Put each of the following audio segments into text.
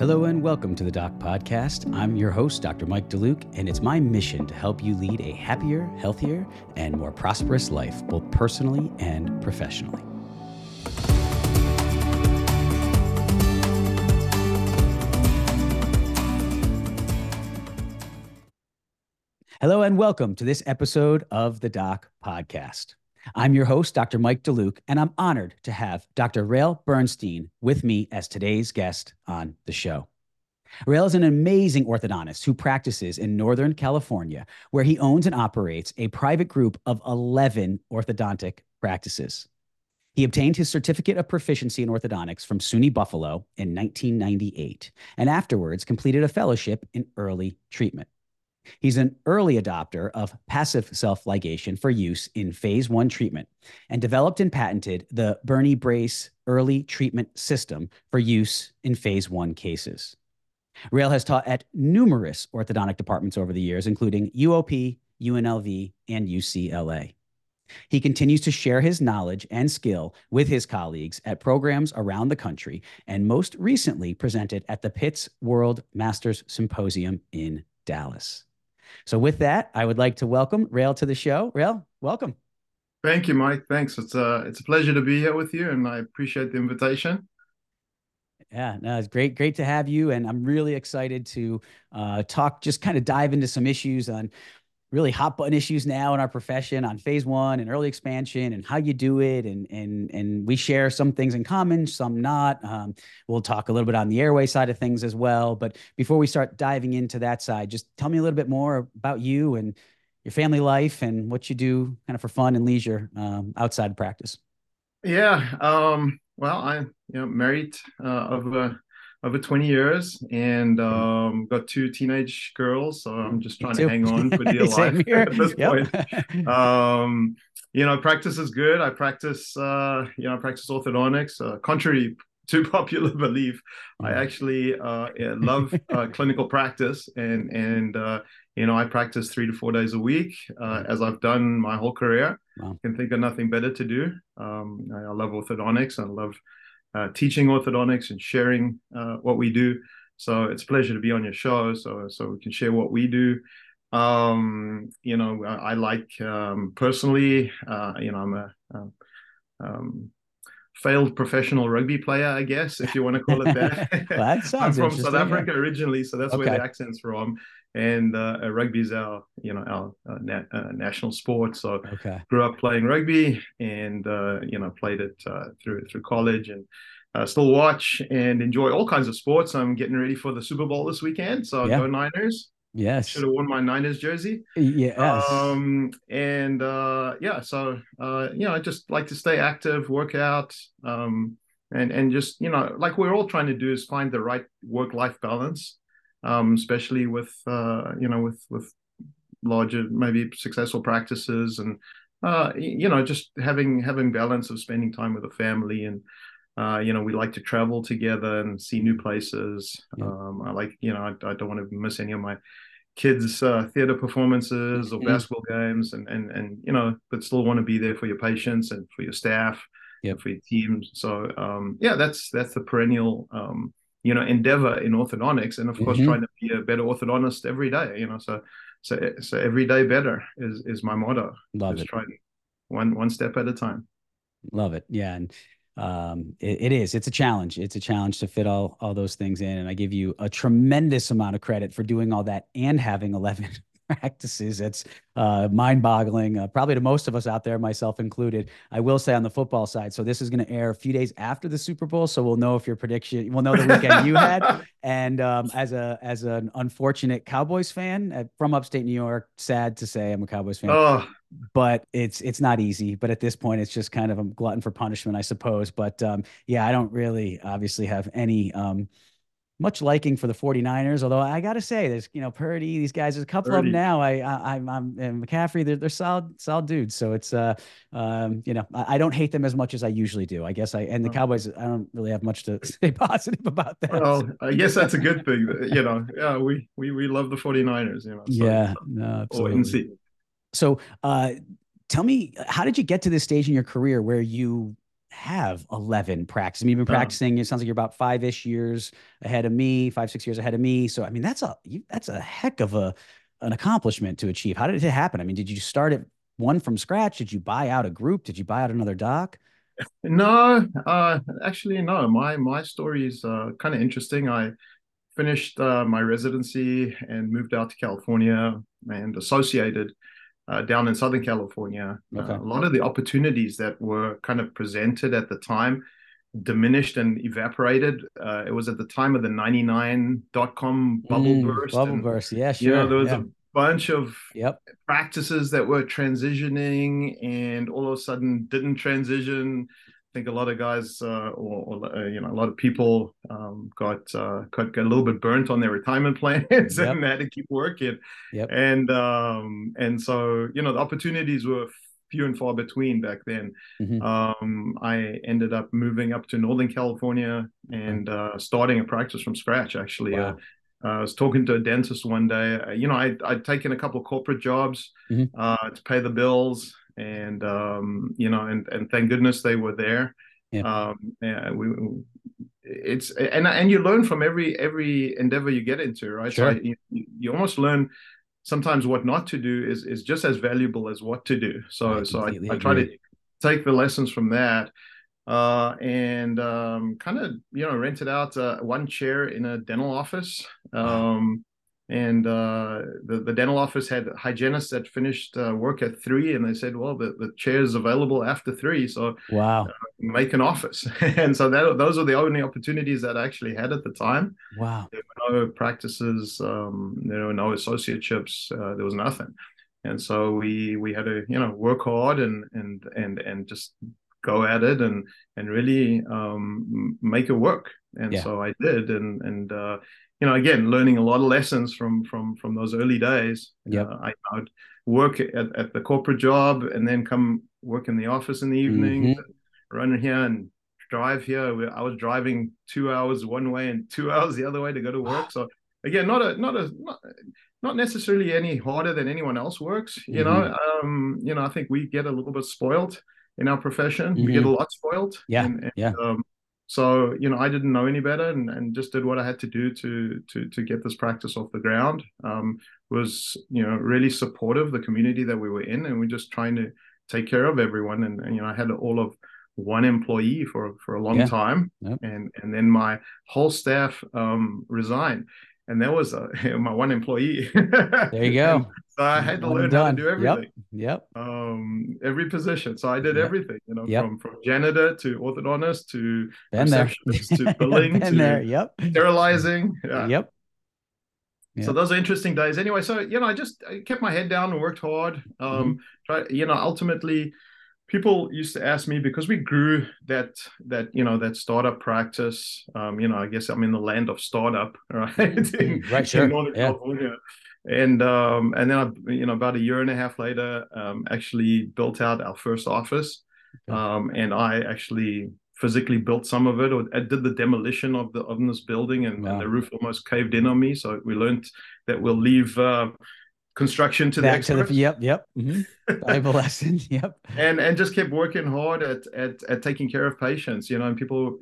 Hello and welcome to the Doc Podcast. I'm your host, Dr. Mike DeLuke, and it's my mission to help you lead a happier, healthier, and more prosperous life, both personally and professionally. Hello and welcome to this episode of the Doc Podcast. I'm your host, Dr. Mike DeLuke, and I'm honored to have Dr. Rael Bernstein with me as today's guest on the show. Rael is an amazing orthodontist who practices in Northern California, where he owns and operates a private group of 11 orthodontic practices. He obtained his certificate of proficiency in orthodontics from SUNY Buffalo in 1998 and afterwards completed a fellowship in early treatment. He's an early adopter of passive self ligation for use in phase one treatment and developed and patented the Bernie Brace early treatment system for use in phase one cases. Rael has taught at numerous orthodontic departments over the years, including UOP, UNLV, and UCLA. He continues to share his knowledge and skill with his colleagues at programs around the country and most recently presented at the Pitts World Masters Symposium in Dallas. So, with that, I would like to welcome Rael to the show. Rael, welcome. Thank you, Mike. Thanks. It's a uh, it's a pleasure to be here with you, and I appreciate the invitation. Yeah, no, it's great, great to have you, and I'm really excited to uh, talk, just kind of dive into some issues on really hot button issues now in our profession on phase one and early expansion and how you do it. And and and we share some things in common some not. Um, we'll talk a little bit on the airway side of things as well. But before we start diving into that side just tell me a little bit more about you and your family life and what you do kind of for fun and leisure um, outside practice. Yeah um, well i'm you know married uh, of a over 20 years and mm-hmm. um, got two teenage girls. So I'm just trying to hang on for dear life at this yep. point. Um, you know, practice is good. I practice, uh, you know, I practice orthodontics. Uh, contrary to popular belief, I mm-hmm. actually uh, love uh, clinical practice, and and uh, you know, I practice three to four days a week, uh, mm-hmm. as I've done my whole career. Wow. Can think of nothing better to do. Um, I, I love orthodontics. I love uh, teaching orthodontics and sharing uh, what we do. So it's a pleasure to be on your show. So so we can share what we do. Um, you know, I, I like um, personally. Uh, you know, I'm a, a um, failed professional rugby player, I guess, if you want to call it that. well, that sounds I'm from South Africa yeah. originally, so that's okay. where the accent's from and uh, rugby is our you know our uh, uh, national sport. So okay. grew up playing rugby, and uh, you know played it uh, through through college, and uh, still watch and enjoy all kinds of sports. I'm getting ready for the Super Bowl this weekend, so yeah. go Niners. Yes, should have worn my Niners jersey. Yes, um, and yeah, so you know I just like to stay active, work out. Um, and and just you know like we're all trying to do is find the right work life balance um, especially with uh, you know with with larger maybe successful practices and uh, you know just having having balance of spending time with the family and uh, you know we like to travel together and see new places yeah. um, i like you know I, I, don't want to miss any of my kids uh, theater performances or mm-hmm. basketball games and and and you know but still want to be there for your patients and for your staff yep. for your teams so um, yeah that's that's the perennial um, you know endeavor in orthodontics and of course mm-hmm. trying to be a better orthodontist every day you know so so so every day better is is my motto. Love Just it. trying one one step at a time. Love it. Yeah and um it, it is. It's a challenge. It's a challenge to fit all all those things in and i give you a tremendous amount of credit for doing all that and having 11 practices. It's uh, mind boggling, uh, probably to most of us out there, myself included. I will say on the football side. So this is going to air a few days after the Super Bowl. So we'll know if your prediction, we'll know the weekend you had. And um, as a as an unfortunate Cowboys fan uh, from upstate New York, sad to say I'm a Cowboys fan. Oh. But it's it's not easy. But at this point, it's just kind of a glutton for punishment, I suppose. But um, yeah, I don't really obviously have any um, much liking for the 49ers. Although I got to say, there's, you know, Purdy, these guys, there's a couple Purdy. of them now. I, I, I'm, I'm and McCaffrey, they're, they're solid, solid dudes. So it's, uh, um, you know, I, I, don't hate them as much as I usually do. I guess I, and the Cowboys, I don't really have much to say positive about that. Well, I guess that's a good thing. you know, yeah, we, we, we love the 49ers, you know. So, yeah, no, absolutely. So, uh, tell me, how did you get to this stage in your career where you have 11 practice. I mean, you've been practicing. It sounds like you're about five ish years ahead of me, five, six years ahead of me. So, I mean, that's a, that's a heck of a, an accomplishment to achieve. How did it happen? I mean, did you start it one from scratch? Did you buy out a group? Did you buy out another doc? No, uh, actually, no. My, my story is uh, kind of interesting. I finished uh, my residency and moved out to California and associated uh, down in Southern California. Uh, okay. Uh, a lot of the opportunities that were kind of presented at the time diminished and evaporated. Uh, it was at the time of the 99.com bubble mm, burst. Bubble and, burst, yeah, sure. You know, there was yeah. a bunch of yep. practices that were transitioning and all of a sudden didn't transition. I think a lot of guys, uh, or, or uh, you know, a lot of people um, got, uh, got, got a little bit burnt on their retirement plans yep. and had to keep working. Yep. And um, and so you know the opportunities were few and far between back then. Mm-hmm. Um, I ended up moving up to Northern California and uh, starting a practice from scratch. Actually, wow. uh, I was talking to a dentist one day. Uh, you know, I, I'd taken a couple of corporate jobs mm-hmm. Uh, to pay the bills and um, you know, and and thank goodness they were there. Yeah. Um, yeah, we, it's and and you learn from every every endeavor you get into, right? Sure. So you, you almost learn sometimes what not to do is is just as valuable as what to do. So I so I, I try to take the lessons from that. Uh, and um, kind of you know rented out uh, one chair in a dental office um, and uh, the, the dental office had hygienists that finished uh, work at three and they said well the, the chair is available after three so wow. uh, make an office. And so that those are the only opportunities that i actually had at the time. Wow. There were no practices um, there were no associateships uh, there was nothing. And so we we had to you know work hard and and and and just go at it and and really um, make it work. And yeah. so i did and and uh, you know, again, learning a lot of lessons from from from those early days. Yeah, uh, I, would work at, at the corporate job and then come work in the office in the evening, mm-hmm. run here and drive here. I was driving two hours one way and two hours the other way to go to work. So again, not a not a not, not necessarily any harder than anyone else works. You mm-hmm. know, um, you know, I think we get a little bit spoiled in our profession. Mm-hmm. We get a lot spoiled. Yeah, and, and, yeah. Um, so you know, I didn't know any better, and, and just did what I had to do to to to get this practice off the ground. Um, was you know really supportive the community that we were in, and we're just trying to take care of everyone. And, and you know, I had all of one employee for for a long yeah. time, yep. and and then my whole staff um, resigned and that was uh, my one employee. there you go. so I had to learn how to do everything. Yep. yep. Um, every position. So I did yep. everything. You know, yep. from from janitor to orthodontist to Been receptionist to billing to there. Yep. sterilizing. Yeah. Yep. So those are interesting days. Anyway, so you know, I just I kept my head down and worked hard. Um, mm-hmm. try, you know, ultimately people used to ask me because we grew that that you know that startup practice um, you know i guess i'm in the land of startup right in, right sure. in northern yeah. california and um, and then I, you know about a year and a half later um, actually built out our first office okay. um, and i actually physically built some of it or I did the demolition of the of this building and, wow. and, the roof almost caved in on me so we learned that we'll leave uh, construction to Back the to the yep yep mm-hmm. Bible lesson yep and and just kept working hard at, at at taking care of patients you know and people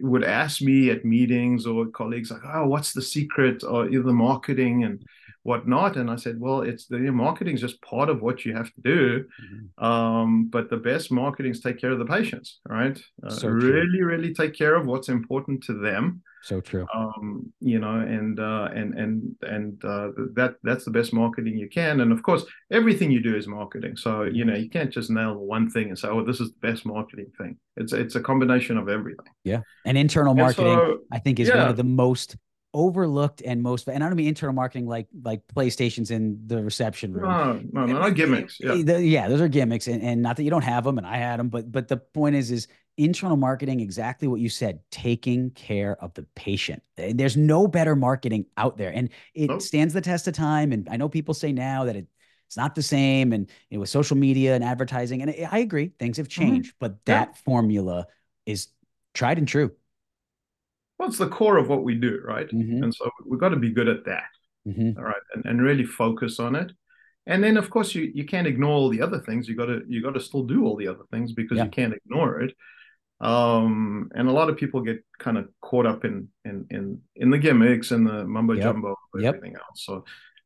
would ask me at meetings or colleagues like oh what's the secret or the marketing and whatnot and i said well it's the marketing is just part of what you have to do mm-hmm. um, but the best marketing is take care of the patients right uh, so really really take care of what's important to them so true. Um, you know, and uh, and and and uh, that that's the best marketing you can. And of course, everything you do is marketing. So you know, you can't just nail one thing and say, "Oh, this is the best marketing thing." It's it's a combination of everything. Yeah, and internal marketing, and so, I think, is yeah. one of the most overlooked and most and I don't mean internal marketing like like PlayStations in the reception room. No, no, no, not gimmicks. Yeah, yeah, those are gimmicks, and, and not that you don't have them, and I had them, but but the point is, is internal marketing exactly what you said, taking care of the patient. There's no better marketing out there, and it nope. stands the test of time. And I know people say now that it it's not the same, and you know, with social media and advertising, and I agree, things have mm-hmm. changed, mm-hmm. but that yeah. formula is tried and true well, it's the core of what we do, right? Mm-hmm. And so we've got to be good at that, mm-hmm. all right, and, and really focus on it. And then, of course, you, you can't ignore all the other things. You got to you got to still do all the other things because yeah. you can't ignore it. um, and a lot of people get kind of caught up in in in in the gimmicks and the mumbo yep. jumbo and yep. everything else. So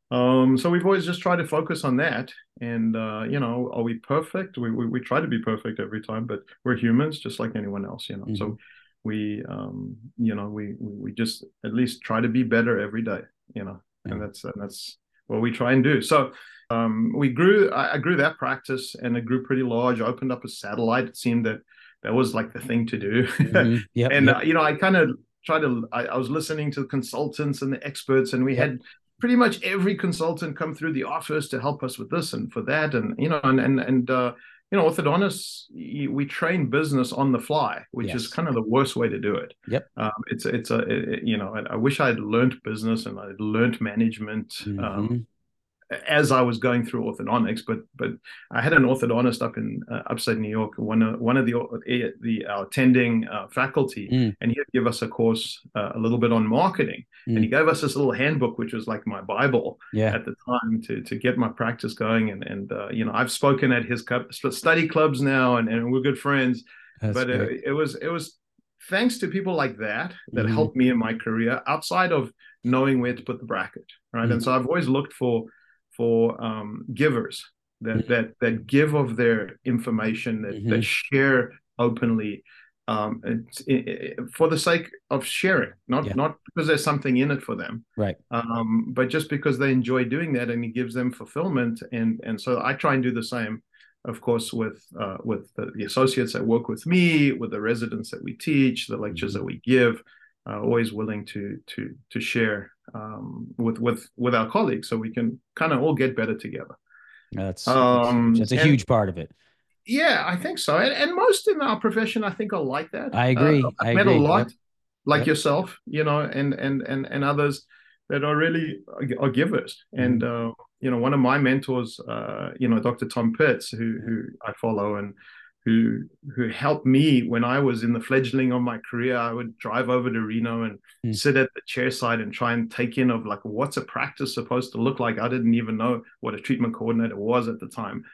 um, so we've always just tried to focus on that. And uh, you know, are we perfect? We, we, we try to be perfect every time, but we're humans just like anyone else. You know, mm-hmm. so we um, you know we we just at least try to be better every day. You know, yeah. and that's and that's what we try and do. So um, we grew. I, grew that practice, and it grew pretty large. I opened up a satellite. It seemed that that was like the thing to do. Mm-hmm. Yep, and yep. Uh, you know, I kind of tried to. I, I, was listening to the consultants and the experts, and we yep. had pretty much every consultant come through the office to help us with this and for that and you know and and and uh, you know orthodontists we train business on the fly which yes. is kind of the worst way to do it yep um, it's it's a it, you know I, wish i'd learned business and i'd learned management um, mm-hmm. um, as I was going through orthodontics, but but I had an orthodontist up in uh, upstate New York, one of one of the uh, the uh, attending uh, faculty, mm. and he'd give us a course uh, a little bit on marketing, mm. and he gave us this little handbook, which was like my bible yeah. at the time to to get my practice going, and and uh, you know I've spoken at his study clubs now, and, and we're good friends, That's but it, it, was it was thanks to people like that that mm. helped me in my career outside of knowing where to put the bracket, right, mm. and so I've always looked for for um, givers that mm-hmm. that that give of their information that, mm-hmm. that share openly um, it, it, for the sake of sharing, not yeah. not because there's something in it for them, right? Um, but just because they enjoy doing that and it gives them fulfillment, and and so I try and do the same, of course, with uh, with the, the, associates that work with me, with the residents that we teach, the lectures mm-hmm. that we give, uh, always willing to to to share um, with with with our colleagues so we can kind of all get better together. That's um, that's a and, huge part of it. Yeah, I think so, and, and most in our profession, I think, are like that. I agree. Uh, I've I met agree. a lot, yep. like yep. yourself, you know, and and and and others that are really are givers. Mm-hmm. And uh, you know, one of my mentors, uh, you know, Dr. Tom Pitts, who who I follow and who who helped me when I was in the fledgling of my career. I would drive over to Reno and mm. sit at the chair side and try and take in of like what's a practice supposed to look like. I didn't even know what a treatment coordinator was at the time.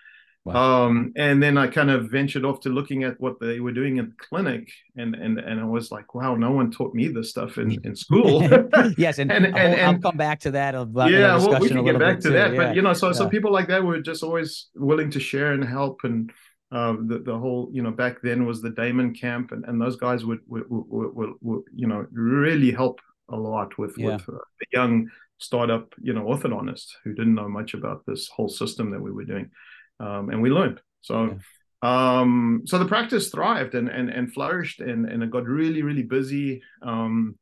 Wow. Um, and then I kind of ventured off to looking at what they were doing in the clinic, and and and I was like, wow, no one taught me this stuff in, in school. yes, and, and, and, I'll, and, I'll, come back to that. About yeah, well, we can get back to too. that, yeah. but you know, so yeah. so people like that were just always willing to share and help and um, the, the whole you know back then was the Damon camp and, and those guys would, would, would, would, would you know really help a lot with yeah. with uh, the young startup you know orthodontists who didn't know much about this whole system that we were doing um, and we learned so yeah. um, so the practice thrived and and, and flourished and, and it got really really busy um,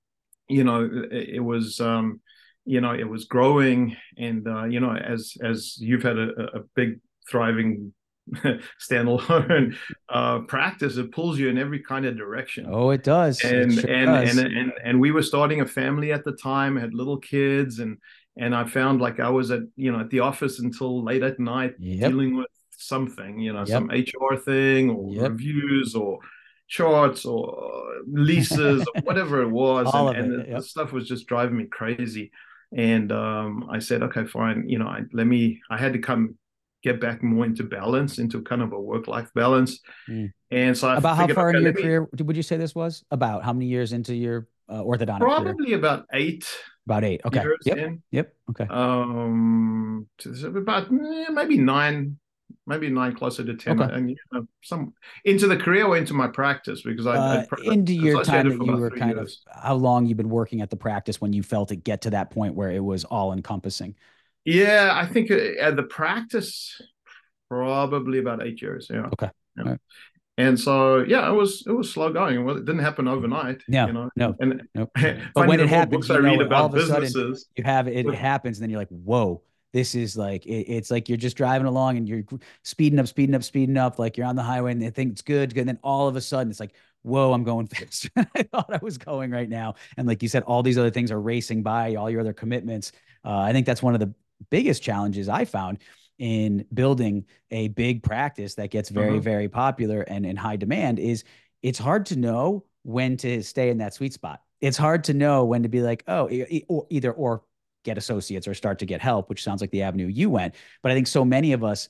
you know it, it was um, you know it was growing and uh, you know as as you've had a, a big thriving standalone uh, practice. It pulls you in every kind of direction. Oh, it does. And it sure and, does. and and and we were starting a family at the time. Had little kids, and and I found like I was at you know at the office until late at night yep. dealing with something, you know, yep. some HR thing or yep. reviews or charts or leases or whatever it was, and, and it, the stuff was just driving me crazy. And um, I said, okay, fine. You know, I, let me. I had to come get back more into balance, into kind of a work life balance. Mm. And so I about how far in your career would you say this was? About how many years into your uh, orthodontic Probably career? about eight. About eight. Okay. Yep. In. Yep. Okay. Um, about eh, maybe nine, maybe nine, closer to ten, okay. and you know, some into the career or into my practice because I, uh, I into your time that you were kind years. of how long you've been working at the practice when you felt it get to that point where it was all encompassing. Yeah, I think uh, the practice probably about eight years. Yeah. Okay. Yeah. Right. And so yeah, it was it was slow going. Well, it didn't happen overnight. Yeah. You know. No. And no. but when it happens, you know, all of a sudden you have it, it happens, and then you're like, whoa. This is like it, it's like you're just driving along and you're speeding up, speeding up, speeding up, like you're on the highway and they think it's good, good. And then all of a sudden it's like, whoa, I'm going faster I thought I was going right now. And like you said, all these other things are racing by, all your other commitments. Uh, I think that's one of the biggest challenges I found in building a big practice that gets very, uh-huh. very popular and in high demand is it's hard to know when to stay in that sweet spot. It's hard to know when to be like, oh, or either or get associates or start to get help, which sounds like the avenue you went. But I think so many of us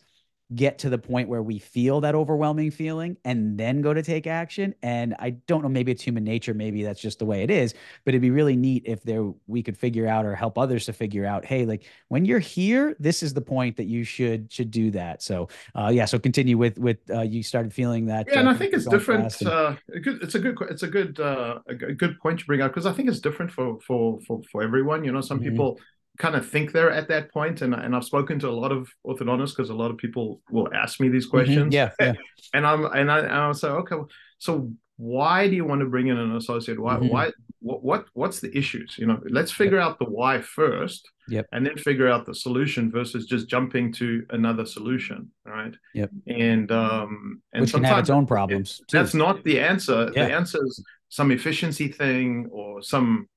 get to the point where we feel that overwhelming feeling and then go to take action. And I don't know, maybe it's human nature, maybe that's just the way it is, but it'd be really neat if there we could figure out or help others to figure out, hey, like when you're here, this is the point that you should should do that. So uh, yeah, so continue with with uh, you started feeling that. Yeah, uh, and I think it's different. And... Uh, it's a good it's a good uh, a good point to bring out because I think it's different for for for for everyone. You know, some mm-hmm. people kind of think they're at that point and, and i've spoken to a lot of orthodontists because a lot of people will ask me these mm-hmm. questions mm-hmm. yeah, yeah, and i'm and i and i'll say okay so why do you want to bring in an associate why mm-hmm. why what, what what's the issues you know let's figure yep. out the why first yep. and then figure out the solution versus just jumping to another solution right yep and um and which can have its own problems it, that's not the answer yeah. the answer is some efficiency thing or some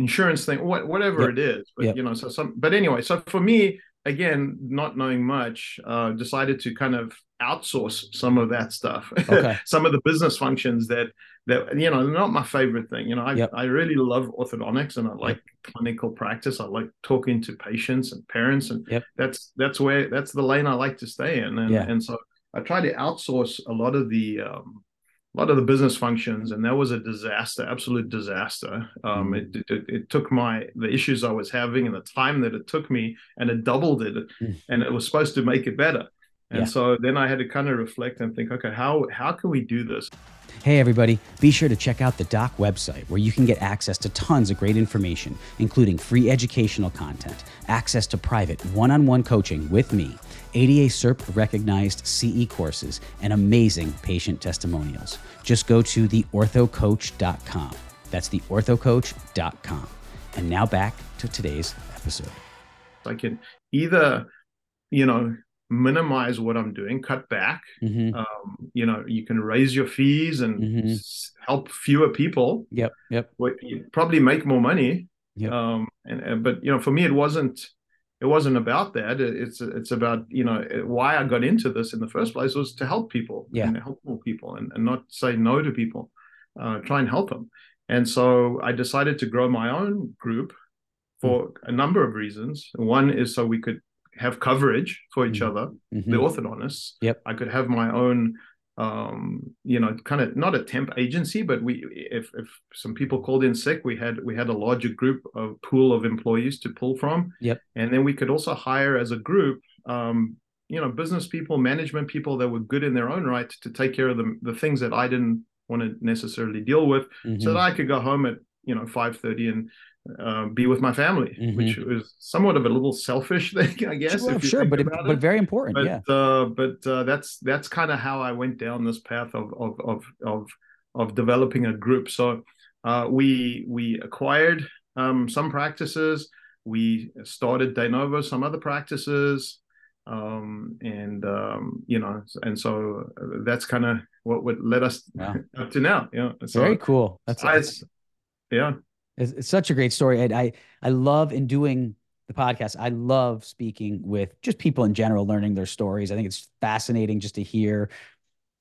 insurance thing, what, whatever yep. it is. But yep. you know, so some. But anyway, so for me, again, not knowing much, uh, decided to kind of outsource some of that stuff, okay. some of the business functions that that you know not my favorite thing. You know, I yep. I really love orthodontics and I like clinical practice. I like talking to patients and parents, and that's that's where that's the lane I like to stay in. And yeah. and so I try to outsource a lot of the um, a lot of the business functions, and that was a disaster, absolute disaster. Um, mm. it, it, it, took my the issues I was having and the time that it took me, and it doubled it, mm. and it was supposed to make it better. And yeah. so then I had to kind of reflect and think, okay, how how can we do this? Hey everybody, be sure to check out the Doc website where you can get access to tons of great information, including free educational content, access to private one-on-one coaching with me ADA CERP recognized CE courses, and amazing patient testimonials. Just go to theorthocoach.com. That's theorthocoach.com. And now back to today's episode. I can either, you know, minimize what I'm doing, cut back. Mm-hmm. Um, you know, you can raise your fees and mm-hmm. help fewer people. Yep. Yep. You probably make more money. Yep. Um, and, but you know, for me, it wasn't it wasn't about that. It's it's about you know why I got into this in the first place was to help people, yeah, and help more people, and, and not say no to people. Uh, try and help them. And so I decided to grow my own group for mm-hmm. a number of reasons. One is so we could have coverage for each mm-hmm. other, mm-hmm. the orthodontists. Yep. I could have my own um, you know, kind of not a temp agency, but we if if some people called in sick, we had we had a larger group of pool of employees to pull from. Yep. And then we could also hire as a group, um, you know, business people, management people that were good in their own right to take care of the the things that I didn't want to necessarily deal with, mm-hmm. so that I could go home at you know five thirty and uh, be with my family, mm-hmm. which was somewhat of a little selfish thing, I guess. Sure, sure but it, but very important. But yeah. uh, but uh, that's that's kind of how I went down this path of of of of, of developing a group. So uh, we we acquired um, some practices. We started de novo some other practices, um, and um, you know, and so that's kind of what what led us wow. up to now. Yeah, so very cool. That's, that's yeah it's, it's such a great story. I, I I love in doing the podcast. I love speaking with just people in general, learning their stories. I think it's fascinating just to hear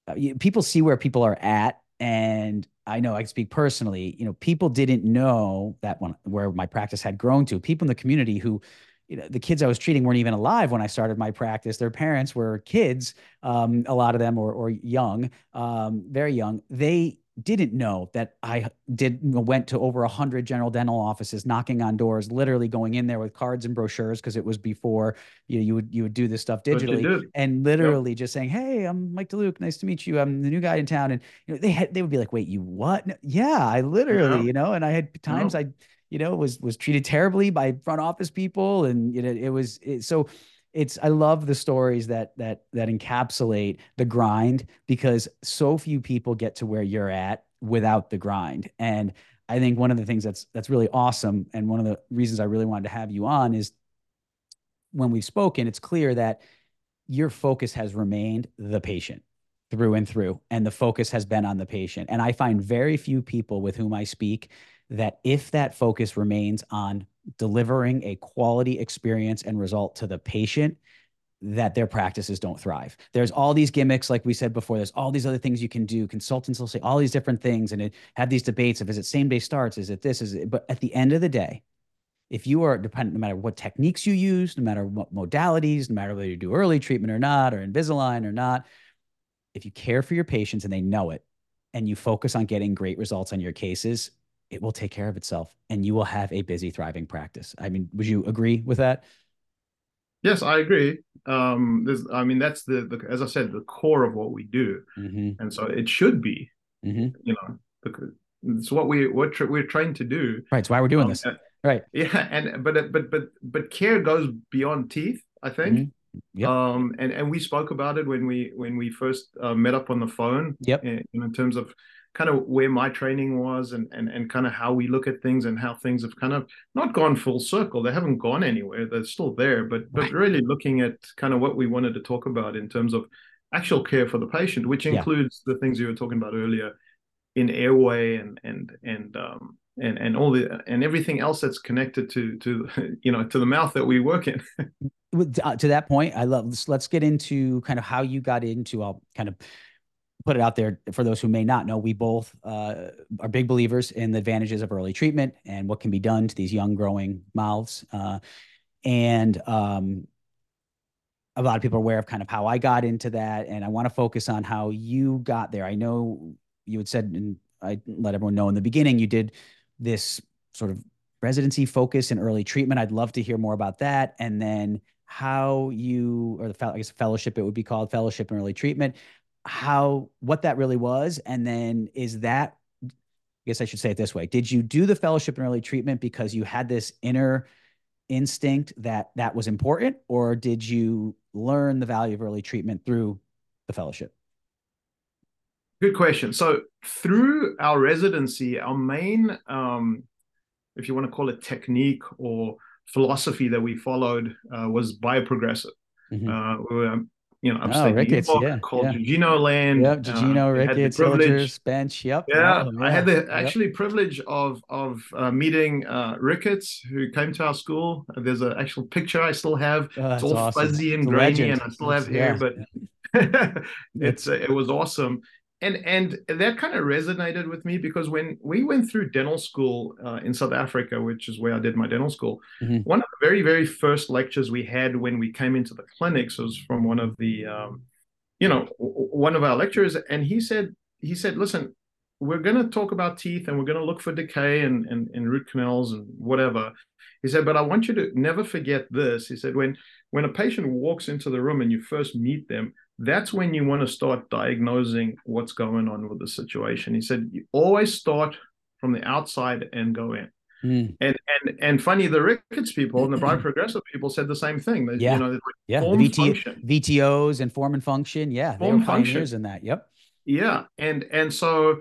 uh, people see where people are at. And I know I can speak personally. You know, people didn't know that when where my practice had grown to. People in the community who you know, the kids I was treating weren't even alive when I started my practice. Their parents were kids, um, a lot of them, or, or young, um, very young. They didn't know that I did went to over a hundred general dental offices, knocking on doors, literally going in there with cards and brochures because it was before you know, you would you would do this stuff digitally and literally yep. just saying, "Hey, I'm Mike DeLuke. Nice to meet you. I'm the new guy in town." And you know they had they would be like, "Wait, you what?" No, yeah, I literally, yeah. you know. And I had times I, you know, was was treated terribly by front office people, and you know it was it, so it's I love the stories that that that encapsulate the grind because so few people get to where you're at without the grind. And I think one of the things that's that's really awesome and one of the reasons I really wanted to have you on is when we've spoken, it's clear that your focus has remained the patient through and through and the focus has been on the patient. And I find very few people with whom I speak that if that focus remains on delivering a quality experience and result to the patient that their practices don't thrive. There's all these gimmicks, like we said before, there's all these other things you can do. Consultants will say all these different things and it, have these debates of is it same day starts? Is it this? Is it? But at the end of the day, if you are dependent, no matter what techniques you use, no matter what modalities, no matter whether you do early treatment or not, or Invisalign or not, if you care for your patients and they know it, and you focus on getting great results on your cases, it will take care of itself and you will have a busy, thriving practice. I mean, would you agree with that? Yes, I agree. Um, I mean, that's the, the, as I said, the core of what we do, mm-hmm. and so it should be. Mm-hmm. You know, it's what we what tra- we're trying to do. Right. It's why we're doing um, this. right. Yeah, and but but but but care goes beyond teeth. I think. Mm-hmm. Yep. Um, and and we spoke about it when we when we first uh, met up on the phone. Yep. In, in terms of kind of where my training was and, and and kind of how we look at things and how things have kind of not gone full circle. They haven't gone anywhere. They're still there, but but really looking at kind of what we wanted to talk about in terms of actual care for the patient, which includes yeah. the things you were talking about earlier in airway and and and um and and all the and everything else that's connected to to you know to the mouth that we work in. uh, to that point, I love. Let's, let's get into kind of how you got into. I'll kind of put it out there for those who may not know, we both uh, are big believers in the advantages of early treatment and what can be done to these young growing mouths. Uh, and um, a lot of people are aware of kind of how I got into that. And I want to focus on how you got there. I know you had said, and I let everyone know in the beginning, you did this sort of residency focus in early treatment. I'd love to hear more about that. And then how you, or the I guess fellowship, it would be called fellowship in early treatment, how what that really was and then is that i guess i should say it this way. Did you do the fellowship and early treatment because you had this inner instinct that that was important or did you learn the value of early treatment through the fellowship? Good question. So through our residency our main um, if you want to call it technique or philosophy that we followed uh, was bioprogressive. Mm-hmm. uh, we were you know, upstate oh, Ricketts, York, yeah, called yeah. Gugino Land. Yep, Gugino, uh, Ricketts, Hilgers, Bench. Yep. Yeah, yeah, I had the actually yep. privilege of of uh, meeting uh, Ricketts, who came to our school. There's an actual picture I still have. Oh, it's all awesome. fuzzy and grainy, and I still have hair, but it's uh, it was awesome and and that kind of resonated with me because when we went through dental school uh, in South Africa, which is where I did my dental school, mm-hmm. one of the very very first lectures we had when we came into the clinics was from one of the, um, you know, one of our lecturers, and he said he said, listen, we're going to talk about teeth and we're going to look for decay and, and and root canals and whatever. He said, but I want you to never forget this. He said, when when a patient walks into the room and you first meet them, that's when you want to start diagnosing what's going on with the situation. He said, you always start from the outside and go in. Mm. And and and funny, the Ricketts people and the bioprogressive people said the same thing. They, yeah, you know, like yeah, the VT, VTOs and form and function. Yeah, form they were pioneers in that. Yep. Yeah, and and so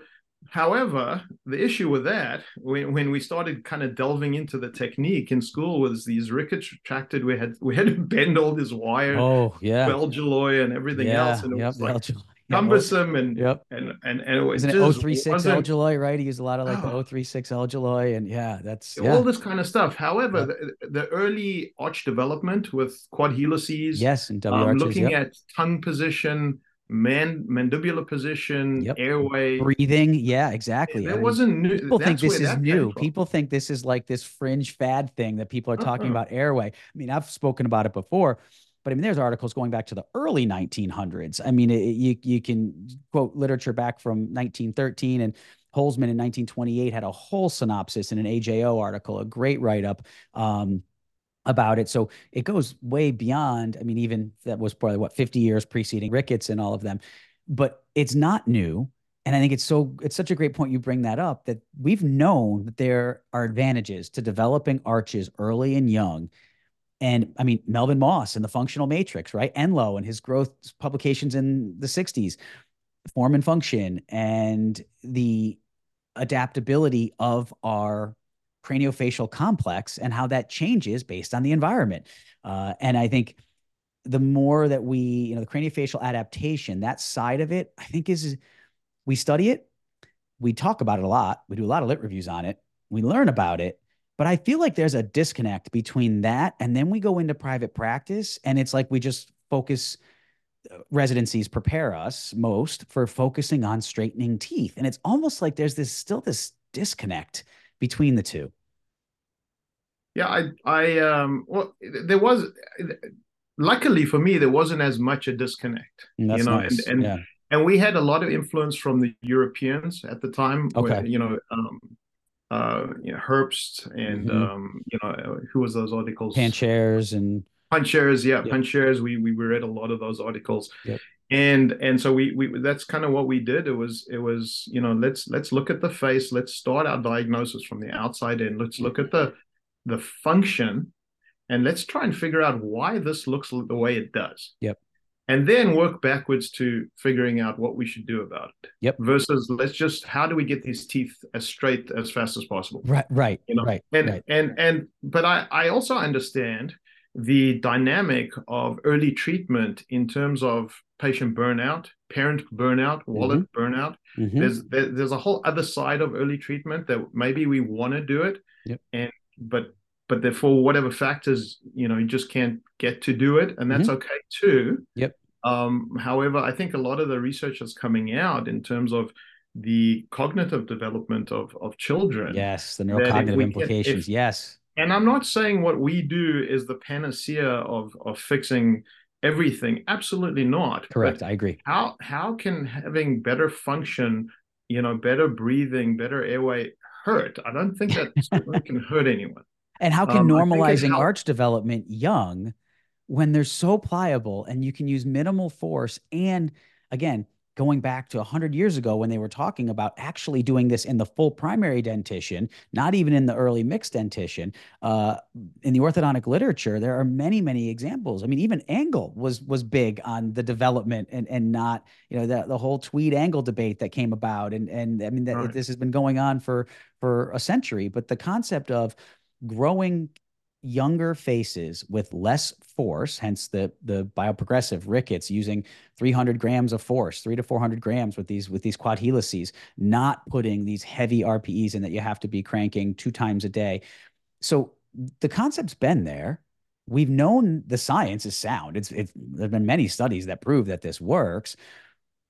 However, the issue with that, when, when we started kind of delving into the technique in school, was these Ricketts retracted. We had we had to bend all this wire, oh yeah, Belgiloy and everything yeah, else, and it yep, was like cumbersome and yep. and and and it was Isn't it 036 Elgiloy, right? He used a lot of like oh, the 036 Elgiloy, and yeah, that's yeah. all this kind of stuff. However, the, the, early arch development with quad helices, yes, and W um, looking yep. at tongue position man mandibular position, yep. airway, breathing. Yeah, exactly. That I mean, wasn't new. People think this is new. People think this is like this fringe fad thing that people are talking uh-uh. about airway. I mean, I've spoken about it before, but I mean, there's articles going back to the early 1900s. I mean, it, you you can quote literature back from 1913 and Holzman in 1928 had a whole synopsis in an AJO article, a great write up. Um, about it. So it goes way beyond. I mean, even that was probably what 50 years preceding Ricketts and all of them, but it's not new. And I think it's so it's such a great point you bring that up that we've known that there are advantages to developing arches early and young. And I mean, Melvin Moss and the functional matrix, right? Enlow and his growth publications in the 60s, form and function, and the adaptability of our craniofacial complex and how that changes based on the environment. Uh, and I think the more that we, you know, the craniofacial adaptation, that side of it, I think is we study it, we talk about it a lot, we do a lot of lit reviews on it, we learn about it. But I feel like there's a disconnect between that and then we go into private practice and it's like we just focus uh, residencies prepare us most for focusing on straightening teeth and it's almost like there's this still this disconnect between the two Yeah, I, I, um, well, there was, luckily for me, there wasn't as much a disconnect. That's you know, nice. and, and, yeah. and we had a lot of influence from the Europeans at the time. Okay. Where, you know, um, uh, you know, Herbst and Mhm. um, you know, who was those articles? Pancherz and Pancherz, yeah, Yep. Pancherz. We we read a lot of those articles, Yep. and and so we we that's kind of what we did. It was it was you know let's let's look at the face. Let's start our diagnosis from the outside in. Let's look at the the function, and let's try and figure out why this looks the way it does. Yep. And then work backwards to figuring out what we should do about it. Yep. Versus let's just how do we get these teeth as straight as fast as possible right, right, you know right, and right. and and but i i also understand the dynamic of early treatment in terms of patient burnout parent burnout wallet burnout Mhm. there's there, there's a whole other side of early treatment that maybe we want to do it Yep. and but but therefore whatever factors you know you just can't get to do it and that's okay too Mm-hmm. Yep. um however i think a lot of the research that's coming out in terms of the cognitive development of of children Yes, the neurocognitive we can- implications. if- yes. and I'm not saying what we do is the panacea of of fixing everything. Absolutely not. Correct. But I agree. how how can having better function, you know, better breathing, better airway hurt? I don't think that can hurt anyone. And how can Um, I think it normalizing arch development young, when they're so pliable and you can use minimal force, and again, going back to 100 years ago when they were talking about actually doing this in the full primary dentition, not even in the early mixed dentition, uh, in the orthodontic literature, there are many, many examples. I mean, even Angle was was big on the development and and not, you know, the, the whole Tweed Angle debate that came about. And and I mean, that, Right. this has been going on for for a century. But the concept of growing younger faces with less force, hence the the bioprogressive Ricketts using 300 grams of force, three to 400 grams with these with these quad helices, not putting these heavy RPEs in that you have to be cranking two times a day. So the concept's been there. We've known the science is sound. It's it's there've been many studies that prove that this works.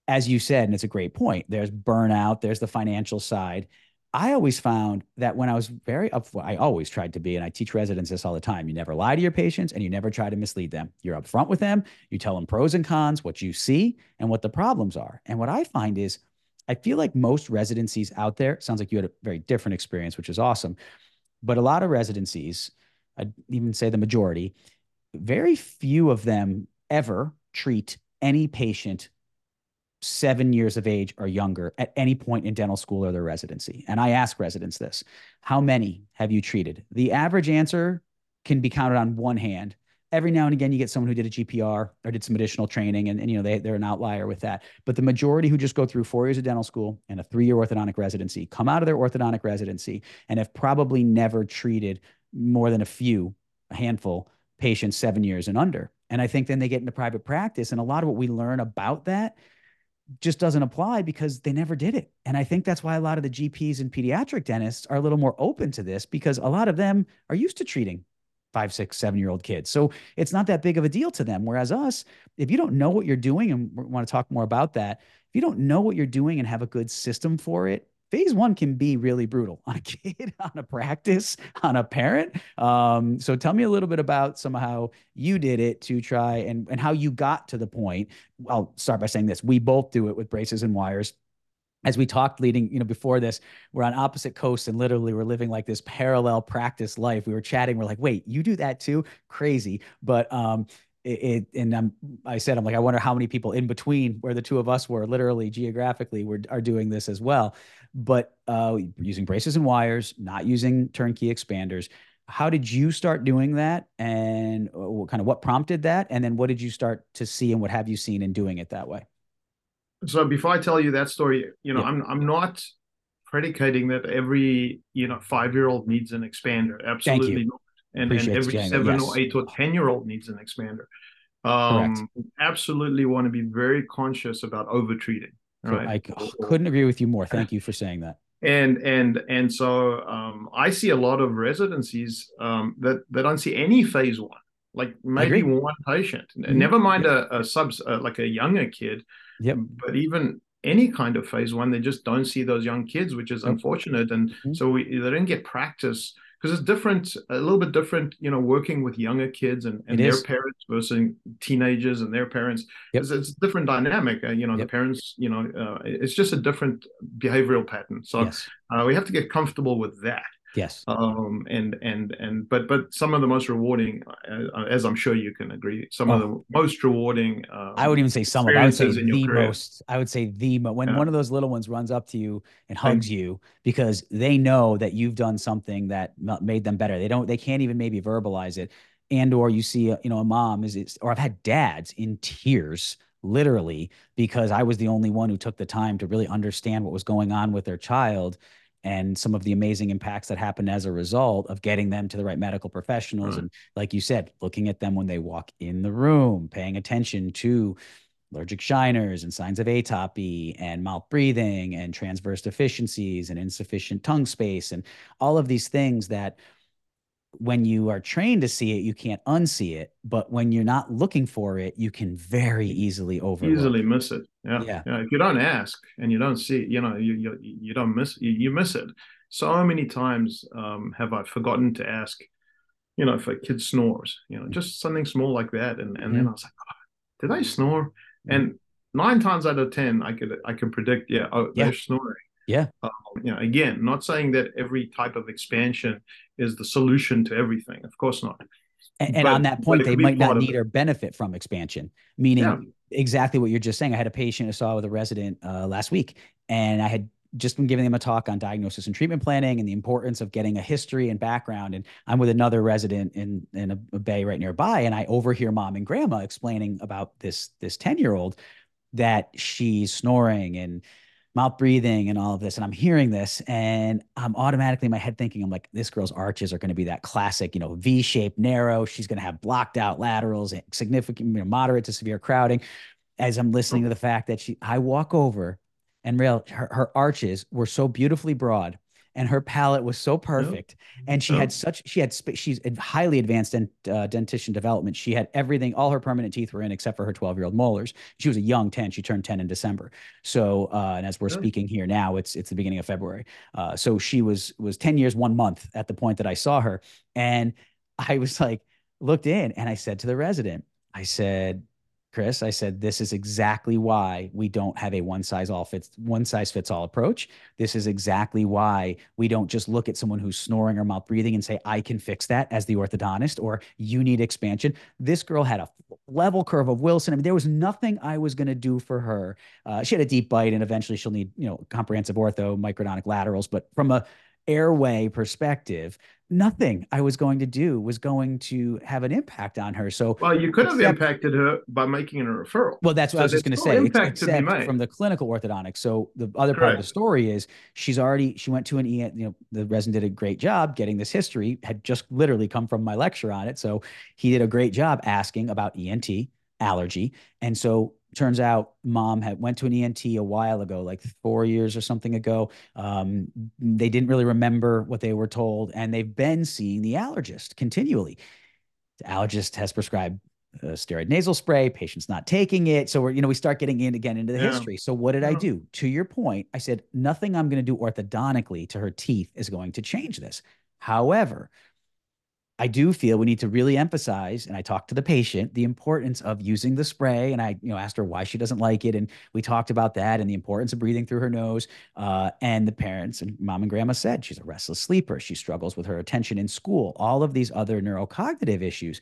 As you said, and it's a great point. There's burnout. There's the financial side. I always found that when I was very up, I always tried to be, and I teach residents this all the time. You never lie to your patients and you never try to mislead them. You're upfront with them. You tell them pros and cons, what you see, and what the problems are. And what I find is, I feel like most residencies out there, sounds like you had a very different experience, which is awesome. But a lot of residencies, I'd even say the majority, very few of them ever treat any patient seven years of age or younger at any point in dental school or their residency. And I ask residents this How many have you treated? The average answer can be counted on one hand. Every now and again, you get someone who did a GPR or did some additional training, and, and you know they, they're an outlier with that. But the majority who just go through four years of dental school and a three-year orthodontic residency come out of their orthodontic residency and have probably never treated more than a few, a handful patients seven years and under. And I think then they get into private practice, and a lot of what we learn about that just doesn't apply because they never did it. And I think that's why a lot of the GPs and pediatric dentists are a little more open to this because a lot of them are used to treating five, six, seven year old kids. So it's not that big of a deal to them. Whereas us, if you don't know what you're doing, and we want to talk more about that, if you don't know what you're doing and have a good system for it, phase one can be really brutal on a kid, on a practice, on a parent. Um, so tell me a little bit about somehow you did it to try and, and how you got to the point. I'll start by saying this. We both do it with braces and wires. As we talked leading, you know, before this, we're on opposite coasts and literally we're living like this parallel practice life. We were chatting, we're like, wait, you do that too? Crazy. But um, it, it, and I'm, I said, I'm like, I wonder how many people in between where the two of us were literally geographically were, are doing this as well. But uh, using braces and wires, not using turnkey expanders. How did you start doing that? And what kind of what prompted that? And then what did you start to see and what have you seen in doing it that way? So before I tell you that story, you know, Yeah. I'm I'm not predicating that every you know five year old needs an expander. Absolutely not. And, and every seven yes. or eight or ten year old needs an expander. Um, absolutely want to be very conscious about over treating. Right. I couldn't agree with you more. Thank you for saying that. and and and so um, I see a lot of residencies um, that that don't see any phase one, like maybe one patient. Mhm. Never mind a, a subs uh, like a younger kid, Yep. but even any kind of phase one, they just don't see those young kids, which is Nope. unfortunate. And Mhm. so we, they don't get practice because it's different, a little bit different, you know, working with younger kids and, and their is. parents versus teenagers and their parents. Yep. It's, it's, a different dynamic. Uh, you know, yep. the parents, you know, uh, it's just a different behavioral pattern. So yes. uh, we have to get comfortable with that. Yes. Um, and and and but but some of the most rewarding, uh, as I'm sure you can agree, some oh. of the most rewarding. Um, I would even say some of. I would say the most. I would say the when yeah. one of those little ones runs up to you and hugs you because they know that you've done something that made them better. They don't. They can't even maybe verbalize it. And or you see, a, you know, a mom is, is or I've had dads in tears literally because I was the only one who took the time to really understand what was going on with their child and some of the amazing impacts that happen as a result of getting them to the right medical professionals right. and like you said looking at them when they walk in the room paying attention to allergic shiners and signs of atopy and mouth breathing and transverse deficiencies and insufficient tongue space and all of these things that when you are trained to see it, you can't unsee it. But when you're not looking for it, you can very easily overlook. Easily miss it. Yeah. yeah. yeah. If you don't ask and you don't see, you know, you you, you don't miss you, you miss it. So many times um, have I forgotten to ask, you know, if a kid snores, you know, just something small like that, and and mm-hmm. then I was like, oh, did they snore? Mm-hmm. And nine times out of ten, I could I can predict, yeah, oh, yeah. they're snoring. Yeah. Um, you know, again, not saying that every type of expansion is the solution to everything. Of course not. And, and but, on that point, they might not need or benefit from expansion, meaning yeah. exactly what you're just saying. I had a patient I saw with a resident uh, last week, and I had just been giving them a talk on diagnosis and treatment planning and the importance of getting a history and background. And I'm with another resident in in a, a bay right nearby, and I overhear mom and grandma explaining about this this 10 year old that she's snoring and mouth breathing and all of this. And I'm hearing this and I'm automatically in my head thinking, I'm like, this girl's arches are going to be that classic, you know, V shaped, narrow. She's going to have blocked out laterals, eh, significant, you know, moderate to severe crowding. As I'm listening oh. to the fact that she, I walk over and real, her, her arches were so beautifully broad and her palate was so perfect and she had such she had she's highly advanced in uh, dentition development. She had everything all her permanent teeth were in except for her 12 year old molars. She was a young 10 she turned 10 in december. So uh, and as we're speaking here now it's it's the beginning of february. Uh, so she was was 10 years one month at the point that i saw her and i was like looked in and i said to the resident i said Chris, I said, this is exactly why we don't have a one size all fits one size fits all approach. This is exactly why we don't just look at someone who's snoring or mouth breathing and say, I can fix that as the orthodontist, or you need expansion. This girl had a level curve of Wilson. I mean, there was nothing I was going to do for her. Uh, she had a deep bite, and eventually she'll need, you know, comprehensive ortho, microdontic laterals. But from a airway perspective, nothing I was going to do was going to have an impact on her. So, well, you could have impacted her by making a referral. Well, that's what so I was just going to say. Impact except from the clinical orthodontics. So the other Correct. part of the story is she's already she went to an ENT. You know, the resident did a great job getting this history. Had just literally come from my lecture on it, so he did a great job asking about ENT allergy, and so turns out mom had went to an ENT a while ago, like four years or something ago. Um, they didn't really remember what they were told, and they've been seeing the allergist continually. The allergist has prescribed a steroid nasal spray. Patient's not taking it, so we're you know we start getting in again into the yeah. history. So what did yeah. I do? To your point, I said nothing I'm going to do orthodontically to her teeth is going to change this. However, I do feel we need to really emphasize, and I talked to the patient, the importance of using the spray. And I, you know, asked her why she doesn't like it, and we talked about that and the importance of breathing through her nose. Uh, and the parents and mom and grandma said she's a restless sleeper. She struggles with her attention in school. All of these other neurocognitive issues.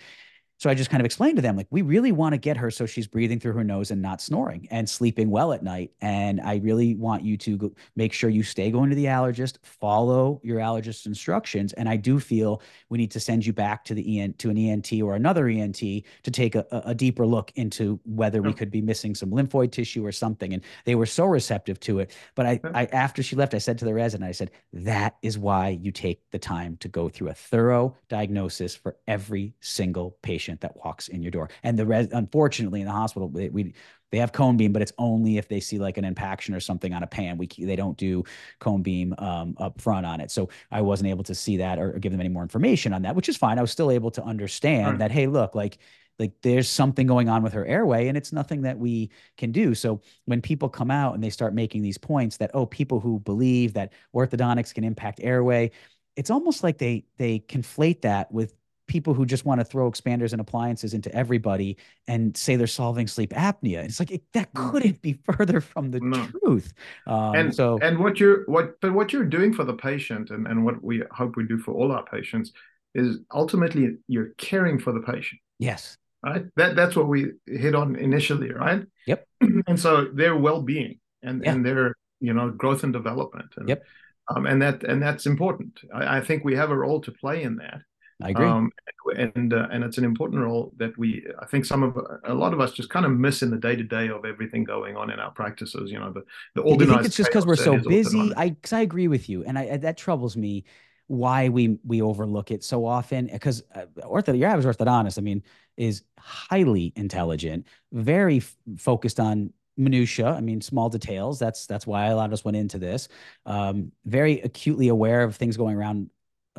So I just kind of explained to them, like, we really want to get her so she's breathing through her nose and not snoring and sleeping well at night. And I really want you to go, make sure you stay going to the allergist, follow your allergist's instructions. And I do feel we need to send you back to the ENT to an ENT or another ENT to take a, a deeper look into whether we could be missing some lymphoid tissue or something. And they were so receptive to it. But I, I after she left, I said to the resident, I said, that is why you take the time to go through a thorough diagnosis for every single patient patient that walks in your door. And the res- unfortunately in the hospital, we, we they have cone beam, but it's only if they see like an impaction or something on a pan. We they don't do cone beam um, up front on it, so I wasn't able to see that or, or, give them any more information on that, which is fine. I was still able to understand right. that hey, look, like like there's something going on with her airway and it's nothing that we can do so when people come out and they start making these points that oh people who believe that orthodontics can impact airway it's almost like they they conflate that with people who just want to throw expanders and appliances into everybody and say they're solving sleep apnea. It's like it, that mm. couldn't be further from the no. truth. Um, and so, and what you're what but what you're doing for the patient, and and what we hope we do for all our patients is ultimately you're caring for the patient. Yes. Right. That that's what we hit on initially, right? Yep. and so their well-being and yeah. and their you know growth and development. And, yep. Um, and that and that's important. I, I think we have a role to play in that. I agree. Um, and uh, and it's an important role that we I think some of a lot of us just kind of miss in the day to day of everything going on in our practices. You know, the the organized. You think it's just because we're so busy? I because I agree with you, and I that troubles me why we we overlook it so often because uh, ortho your average orthodontist i mean is highly intelligent very f- focused on minutia i mean small details that's that's why a lot of us went into this um, very acutely aware of things going around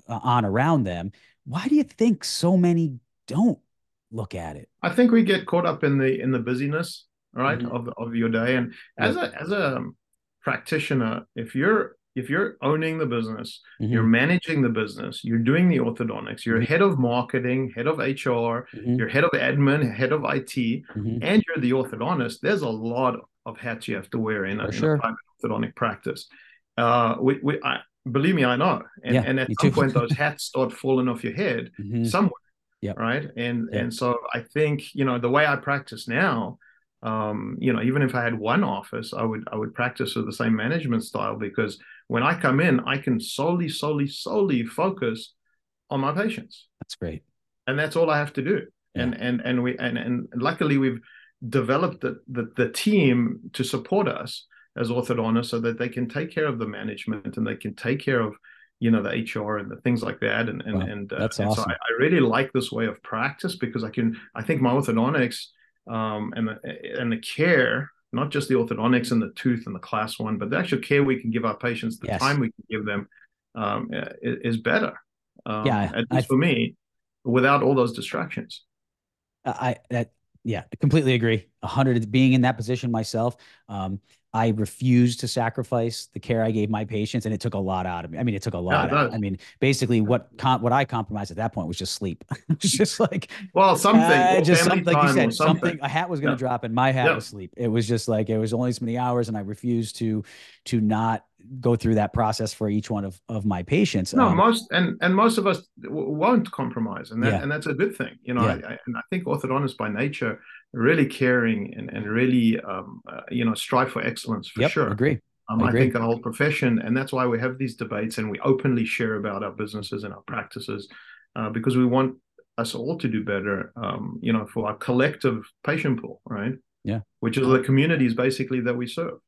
uh, on around them why do you think so many don't look at it? I think we get caught up in the in the busyness, right, mm-hmm. of of your day. And as a as a practitioner, if you're if you're owning the business, mm-hmm. you're managing the business, you're doing the orthodontics, you're mm-hmm. head of marketing, head of HR, mm-hmm. you're head of admin, head of IT, mm-hmm. and you're the orthodontist, there's a lot of hats you have to wear in, a, sure. in a private orthodontic practice. Uh, we, we, I, believe me, I know. And, yeah, and at some too. point, those hats start falling off your head mm-hmm. somewhere. Yeah. Right. And and so I think you know the way I practice now, um, you know, even if I had one office, I would I would practice with the same management style because when I come in, I can solely, solely, solely focus on my patients. That's great. And that's all I have to do. Yeah. And and and we and and luckily we've developed the, the the team to support us as orthodontists so that they can take care of the management and they can take care of you know the hr and the things like that and and, wow, and uh, that's awesome. so I, I, really like this way of practice because i can i think my orthodontics um, and the and the care not just the orthodontics and the tooth and the class one but the actual care we can give our patients the yes. time we can give them um, is, is, better um, yeah at least I, for me without all those distractions i that yeah completely agree 100 being in that position myself um, I refused to sacrifice the care I gave my patients, and it took a lot out of me. I mean, it took a lot. I mean, basically, what what I compromised at that point was just sleep. it's just like well, something, uh, just something like you said, something. something. A hat was going to yeah. drop, and my hat yeah. was sleep. It was just like it was only so many hours, and I refused to to not go through that process for each one of, of my patients. No, um, most and and most of us w- won't compromise, and that, yeah. and that's a good thing. You know, yeah. I, I, and I think orthodontists by nature really caring and, and really um, uh, you know strive for excellence for yep, sure agree. Um, I, agree. I think our whole profession and that's why we have these debates and we openly share about our businesses and our practices uh, because we want us all to do better um, you know for our collective patient pool right yeah which is the communities basically that we serve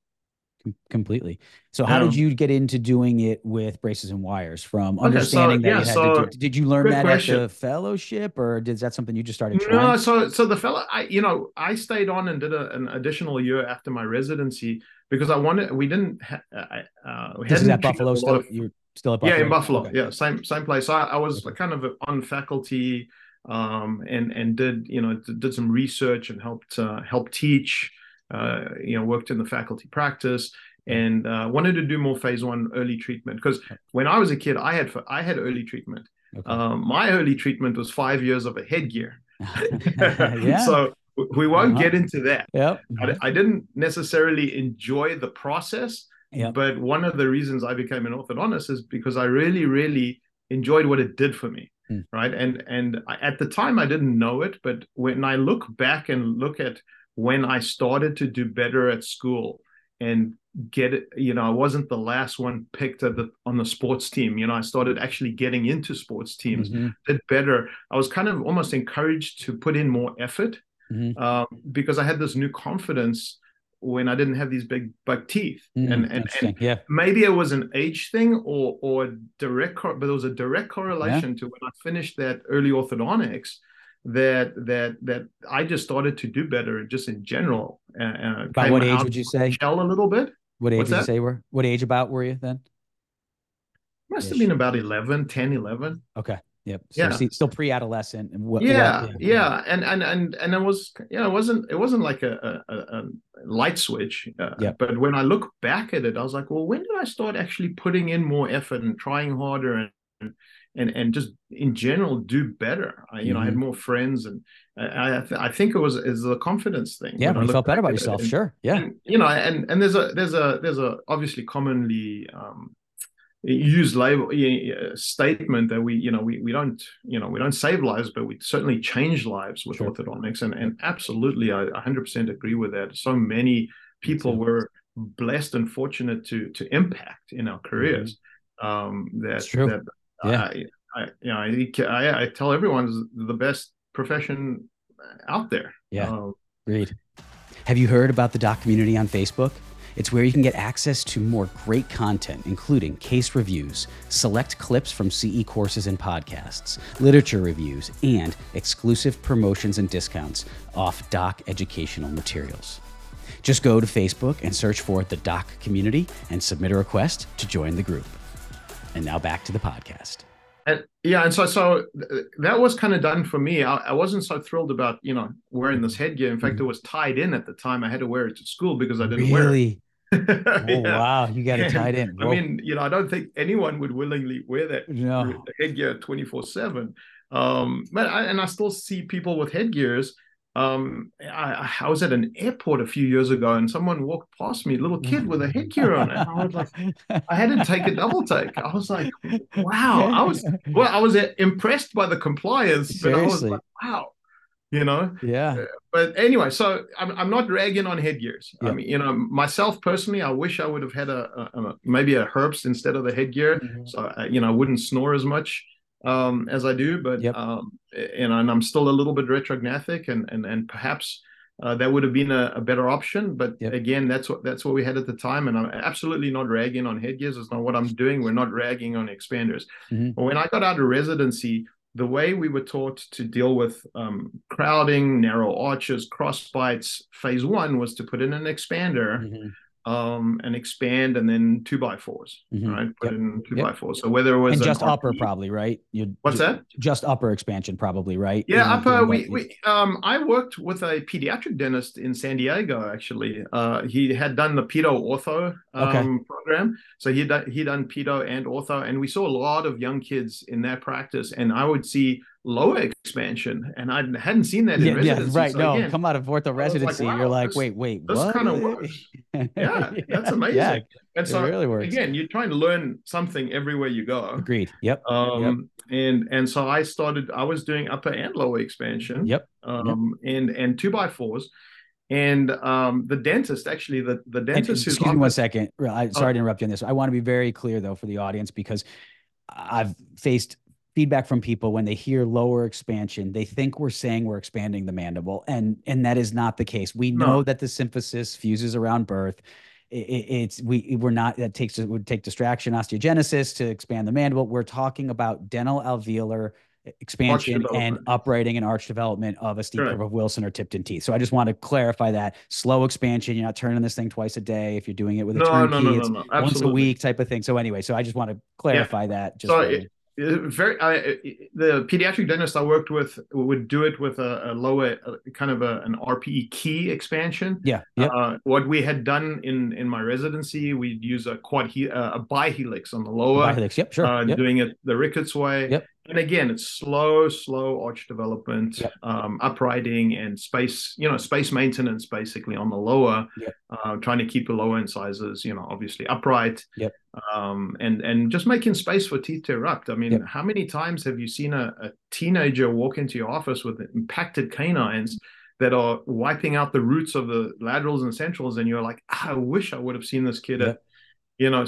completely. So how um, did you get into doing it with braces and wires from understanding okay, so, that yeah, you had so, to do, did you learn that question. at the fellowship or did that something you just started trying? No, so so the fellow I you know, I stayed on and did a, an additional year after my residency because I wanted we didn't ha- uh, we this is at Buffalo still of, you're still at Buffalo. Yeah, in Buffalo. Okay. Yeah, same same place. I, I was okay. kind of on faculty um and and did you know did some research and helped uh, help teach uh, you know, worked in the faculty practice and uh, wanted to do more phase one early treatment because when I was a kid, I had I had early treatment. Okay. Um, my early treatment was five years of a headgear. yeah. So we won't uh-huh. get into that. Yep. I, I, didn't necessarily enjoy the process, yep. but one of the reasons I became an orthodontist is because I really, really enjoyed what it did for me. Mm. Right. And and I, at the time I didn't know it, but when I look back and look at when I started to do better at school and get it, you know, I wasn't the last one picked at the on the sports team. You know, I started actually getting into sports teams, mm-hmm. did better. I was kind of almost encouraged to put in more effort mm-hmm. um, because I had this new confidence when I didn't have these big buck teeth. Mm, and and, and yeah. maybe it was an age thing or or direct, but there was a direct correlation yeah. to when I finished that early orthodontics that that that I just started to do better just in general. Uh, By what age would you say? Shell a little bit. What age What's did you say were? What age about were you then? Must Ish. have been about 11, 10, 11. Okay. Yep. So yeah. still pre-adolescent. And what, yeah, what, yeah, yeah, and and and and it was, yeah, it wasn't, it wasn't like a a, a light switch. Uh, yeah. But when I look back at it, I was like, well, when did I start actually putting in more effort and trying harder and and and and just in general do better. I, you mm-hmm. know, I had mm-hmm. more friends, and I I, th- I think it was is a confidence thing. Yeah, you felt better about yourself. And, sure. Yeah. And, you know, and and there's a there's a there's a obviously commonly um, used label uh, statement that we you know we we don't you know we don't save lives, but we certainly change lives with sure. orthodontics, and and absolutely I 100% agree with that. So many people were blessed and fortunate to to impact in our careers. Mm-hmm. Um, that, that yeah. I, I, you know, I, I, I tell everyone it's the best profession out there. Yeah. Um, Agreed. Have you heard about the doc community on Facebook? It's where you can get access to more great content, including case reviews, select clips from CE courses and podcasts, literature reviews, and exclusive promotions and discounts off doc educational materials. Just go to Facebook and search for the doc community and submit a request to join the group. And now back to the podcast. And yeah, and so so that was kind of done for me. I, I, wasn't so thrilled about you know wearing this headgear. In fact, mm-hmm. it was tied in at the time. I had to wear it to school because I didn't really? wear it. oh yeah. wow, you got it tied in. Whoa. I mean, you know, I don't think anyone would willingly wear that no. headgear twenty four seven. Um, but I, and I still see people with headgears um, I, I, was at an airport a few years ago and someone walked past me, a little kid with a headgear on. And I was like, I had to take a double take. I was like, wow. I was well, I was impressed by the compliance, but Seriously. I was like, wow, you know? Yeah. Uh, but anyway, so I'm, I'm not ragging on headgears. Yeah. I mean, you know, myself personally, I wish I would have had a, a, a maybe a Herbst instead of the headgear. Mm-hmm. So, I, you know, I wouldn't snore as much um, as I do, but yep. um, and, and I'm still a little bit retrognathic, and and and perhaps uh, that would have been a, a better option. But yep. again, that's what that's what we had at the time, and I'm absolutely not ragging on headgears. It's not what I'm doing. We're not ragging on expanders. Mm-hmm. But when I got out of residency, the way we were taught to deal with um, crowding, narrow arches, cross bites, phase one was to put in an expander. Mm-hmm um, and expand and then two by 4s mm-hmm. right? Put yep. in two yep. by fours. So whether it was just upper, probably right. You what's that? Just upper expansion, probably right. Yeah, in, upper. In we, we um, I worked with a pediatric dentist in San Diego. Actually, uh, he had done the pedo ortho um, okay. program, so he done he done pedo and ortho, and we saw a lot of young kids in that practice. And I would see lower expansion, and I hadn't seen that in yeah, residency. Yeah, right. So no, again, come out of ortho residency, like, wow, you're like, wait, wait, this kind of works. yeah, that's amazing. Yeah, and so really works. again, you're trying to learn something everywhere you go. Agreed. Yep. Um, yep. and and so I started. I was doing upper and lower expansion. Yep. Um, yep. and and two by fours. And um, the dentist, actually, the the dentist. And, excuse me one second. I, sorry oh. to interrupt you on this. I want to be very clear though for the audience because I've faced feedback from people when they hear lower expansion they think we're saying we're expanding the mandible and and that is not the case we know no. that the symphysis fuses around birth it, it's we we're not that takes it would take distraction osteogenesis to expand the mandible we're talking about dental alveolar expansion and uprighting and arch development of a steep curve of Wilson or Tipton teeth. So I just want to clarify that slow expansion. You're not turning this thing twice a day. If you're doing it with a no, turnkey, no, no, no, no. once a week type of thing. So anyway, so I just want to clarify yeah. that. Just so it, very I, the pediatric dentist I worked with would do it with a, a lower a, kind of a, an RPE key expansion. Yeah. Yep. Uh, what we had done in in my residency, we'd use a quad he, uh, a bihelix on the lower. Bihelix. Yep. Sure. Uh, yep. Doing it the Ricketts way. Yep and again it's slow slow arch development yep. um, uprighting and space you know space maintenance basically on the lower yep. uh, trying to keep the lower incisors you know obviously upright yep. um, and and just making space for teeth to erupt i mean how many times have you seen a, a teenager walk into your office with impacted canines that are wiping out the roots of the laterals and centrals and you're like i wish i would have seen this kid at you know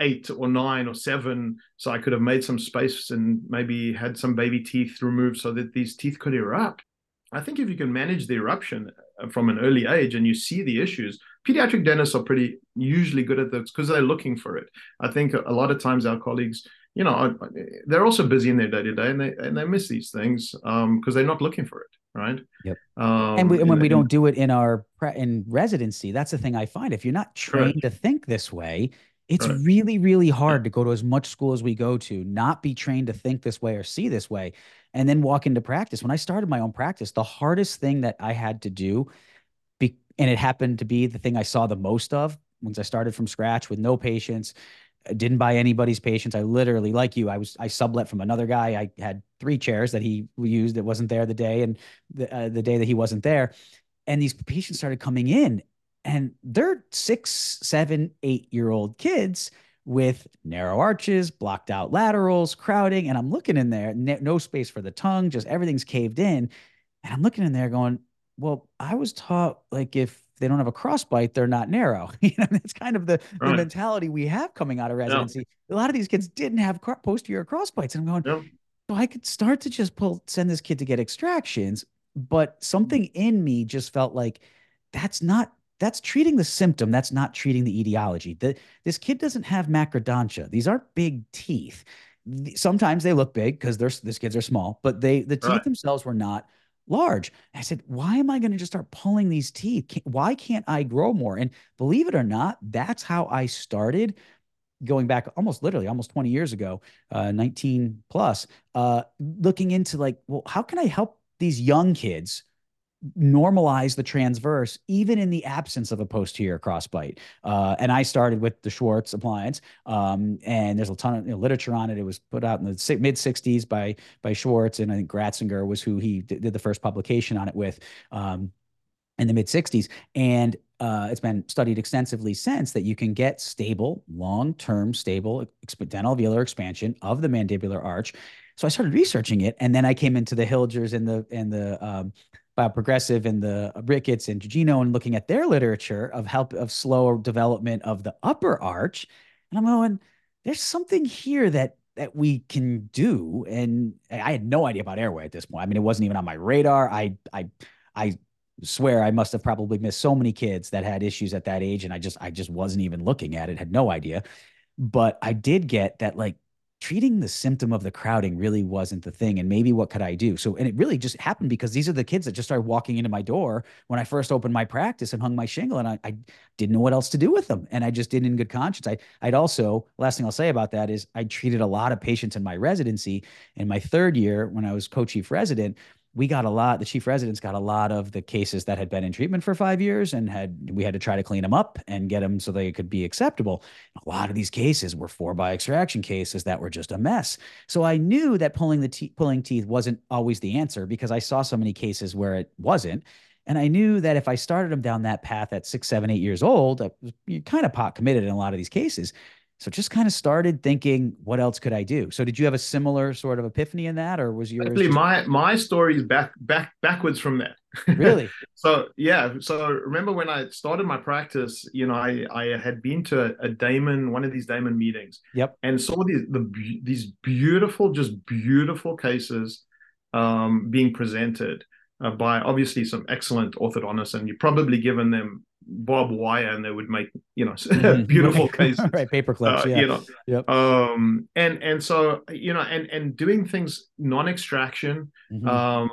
eight or nine or seven so i could have made some space and maybe had some baby teeth removed so that these teeth could erupt. I think if you can manage the eruption uh, from an early age and you see the issues pediatric dentists are pretty usually good at this because they're looking for it. I think a lot of times our colleagues you know they're also busy in their day to day and they and they miss these things um because they're not looking for it right? Yep. Um, and, we, and when we don't do it in our in residency that's the thing i find. If you're not trained to think this way it's right. really, really hard to go to as much school as we go to, not be trained to think this way or see this way, and then walk into practice. When I started my own practice, the hardest thing that I had to do, be, and it happened to be the thing I saw the most of once I started from scratch with no patients, didn't buy anybody's patients. I literally, like you, I was I sublet from another guy. I had three chairs that he used that wasn't there the day and the, uh, the day that he wasn't there, and these patients started coming in, and they're six, seven, eight year old kids with narrow arches, blocked out laterals, crowding, and I'm looking in there, no space for the tongue, just everything's caved in, and I'm looking in there going, well, I was taught like if they don't have a crossbite, they're not narrow. you know, that's kind of the, right. the mentality we have coming out of residency. Yeah. A lot of these kids didn't have posterior crossbites. And I'm going, yeah. so I could start to just pull, send this kid to get extractions. But something mm-hmm. in me just felt like that's not, that's treating the symptom. That's not treating the etiology. The, this kid doesn't have macrodontia. These aren't big teeth. Sometimes they look big because they're, these kids are small, but they, the teeth right. themselves were not large. I said, why am I going to just start pulling these teeth? Why can't I grow more? And believe it or not, that's how I started going back almost literally almost 20 years ago, uh, 19 plus, uh, looking into like, well, how can I help these young kids normalize the transverse even in the absence of a posterior crossbite. Uh, and I started with the Schwartz appliance, um, and there's a ton of you know, literature on it. It was put out in the mid 60s by by Schwartz, and I think Gratzinger was who he did the first publication on it with. Um, in the mid 60s and uh, it's been studied extensively since that you can get stable long-term stable dentoalveolar expansion of the mandibular arch so i started researching it and then i came into the Hilgers and the and the um, Uh, Bioprogressive and the Ricketts and Gugino and looking at their literature of help of slower development of the upper arch. And I'm going, there's something here that that we can do. And I had no idea about airway at this point. I mean, it wasn't even on my radar. I I I swear I must have probably missed so many kids that had issues at that age. And I just I just wasn't even looking at it, had no idea. But I did get that like treating the symptom of the crowding really wasn't the thing and maybe what could i do? So and it really just happened because these are the kids that just started walking into my door when i first opened my practice and hung my shingle and i, I didn't know what else to do with them and i just did in good conscience. I, i'd also last thing i'll say about that is i treated a lot of patients in my residency in my third year when i was co-chief resident we got a lot the chief residents got a lot of the cases that had been in treatment for five years and had we had to try to clean them up and get them so they could be acceptable. A lot of these cases were four by extraction cases that were just a mess. So i knew that pulling the te- pulling teeth wasn't always the answer because i saw so many cases where it wasn't. And I knew that if I started them down that path at six, seven, eight years old, you're kind of pot committed in a lot of these cases. So just kind of started thinking, what else could I do? So did you have a similar sort of epiphany in that, or was yours? Actually, my my story is back back backwards from that. Really? so yeah. So remember when I started my practice, you know, I I had been to a, a Damon, one of these Damon meetings. Yep. And saw these the these beautiful, just beautiful cases um, being presented uh, by obviously some excellent orthodontists, and you've probably given them barbed wire and they would make you know mm-hmm. beautiful cases right paper clips uh, yeah. you know yep. um and and so you know and and doing things non-extraction mm-hmm. um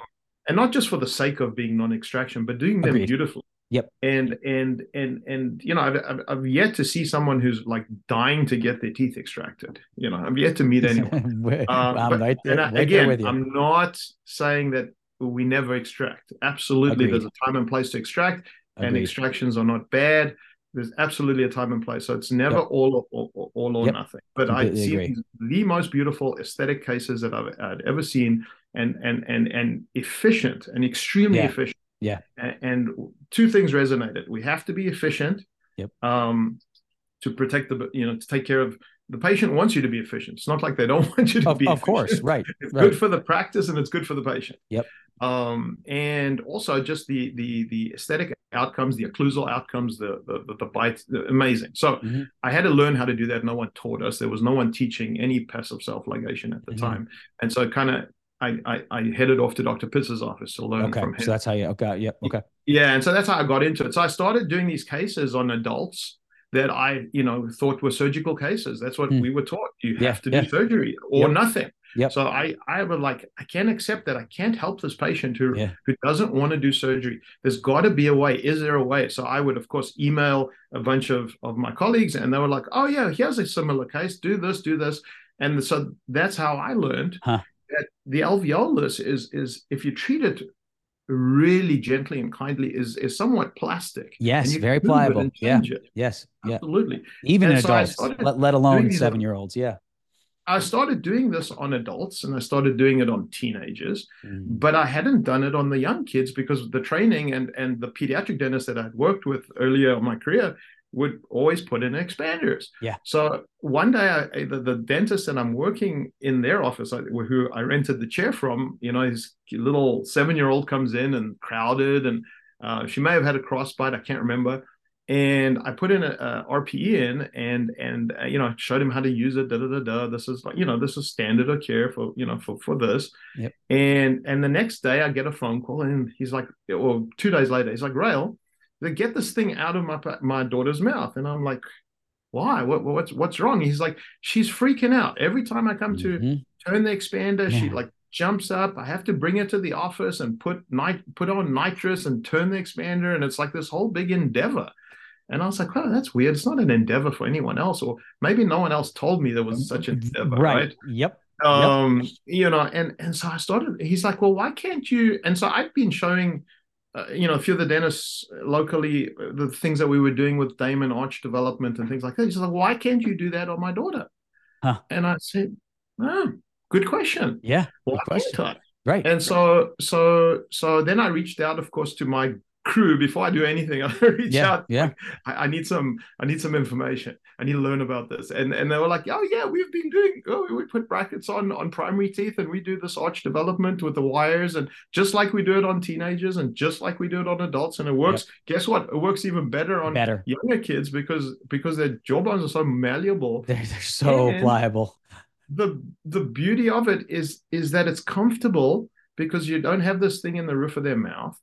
and not just for the sake of being non-extraction but doing them Agreed. beautifully Yep. And and and and you know, I've, I've yet to see someone who's like dying to get their teeth extracted. You know, I've yet to meet anyone. uh, but, right there, and I, again, I'm not saying that we never extract. Absolutely, Agreed. there's a time and place to extract, and extractions are not bad. There's absolutely a time and place, so it's never yep. all, all all or yep. nothing. But I see the most beautiful aesthetic cases that I've, I've, ever seen, and and and and efficient and extremely yeah. efficient. Yeah. And, and, two things resonated. We have to be efficient. Yep. Um, to protect the you know to take care of the patient wants you to be efficient. It's not like they don't want you to of, be. Of efficient. course, right. It's right. good for the practice and it's good for the patient. Yep um, and also just the the the aesthetic outcomes, the occlusal outcomes, the the the, the bites, amazing. So mm-hmm. I had to learn how to do that. No one taught us. There was no one teaching any passive self ligation at the mm-hmm. time, and so kind of I, I, I headed off to Dr. Pitts's office to learn okay. from him. So that's how you okay, yeah, okay. Yeah, and so that's how I got into it. So I started doing these cases on adults that I, you know, thought were surgical cases. That's what mm. we were taught. You yeah, have to do surgery or yep. nothing. Yep. So I, I would like, I can't accept that. I can't help this patient who, yeah. who doesn't want to do surgery. There's got to be a way. Is there a way? So I would, of course, email a bunch of, of my colleagues and they were like, oh, yeah, here's a similar case. Do this, do this. And so that's how I learned huh. that the alveolus is, is if you treat it really gently and kindly is is somewhat plastic. Yes, very pliable. Yeah. It. Yes. Absolutely. Yeah. Even and in so adults, let, let alone seven year olds. Yeah. I started doing this on adults and I started doing it on teenagers, mm. but I hadn't done it on the young kids because the training and and the pediatric dentist that I'd worked with earlier in my career would always put in expanders. Yeah. So one day, I, the, the dentist that I'm working in their office, who I rented the chair from, you know, his little seven year old comes in and crowded, and uh, she may have had a crossbite, I can't remember and I put in a, a RPE in and and uh, you know showed him how to use it. Da da da da. This is like you know this is standard of care for you know for for this. Yep. And and the next day I get a phone call and he's like, or two days later he's like, Rael, they get this thing out of my my daughter's mouth, and I'm like, why? What what's what's wrong? He's like, she's freaking out every time I come mm-hmm. to turn the expander. Yeah. She like jumps up. I have to bring her to the office and put nit- put on nitrous and turn the expander, and it's like this whole big endeavor. And I was like, oh, that's weird. It's not an endeavor for anyone else, or maybe no one else told me there was such an endeavor, right? right? Yep. Um, yep. you know, and and so I started. He's like, well, why can't you? And so I've been showing, uh, you know, a few of the dentists uh, locally uh, the things that we were doing with Damon arch development and things like that. He's like, why can't you do that on my daughter? Huh. And I said, oh, good question. Yeah, why question. Right. And so so so then I reached out, of course, to my crew before I do anything. I reach yeah, out. Yeah. Like, I, I, need some. I need some information. I need to learn about this. And and they were like, oh yeah, we've been doing. Oh, we put brackets on on primary teeth, and we do this arch development with the wires, and just like we do it on teenagers, and just like we do it on adults, and it works. Yep. Guess what? It works even better on better. younger kids because because their jawbones are so malleable. They're, they're so and pliable. The the beauty of it is is that it's comfortable because you don't have this thing in the roof of their mouth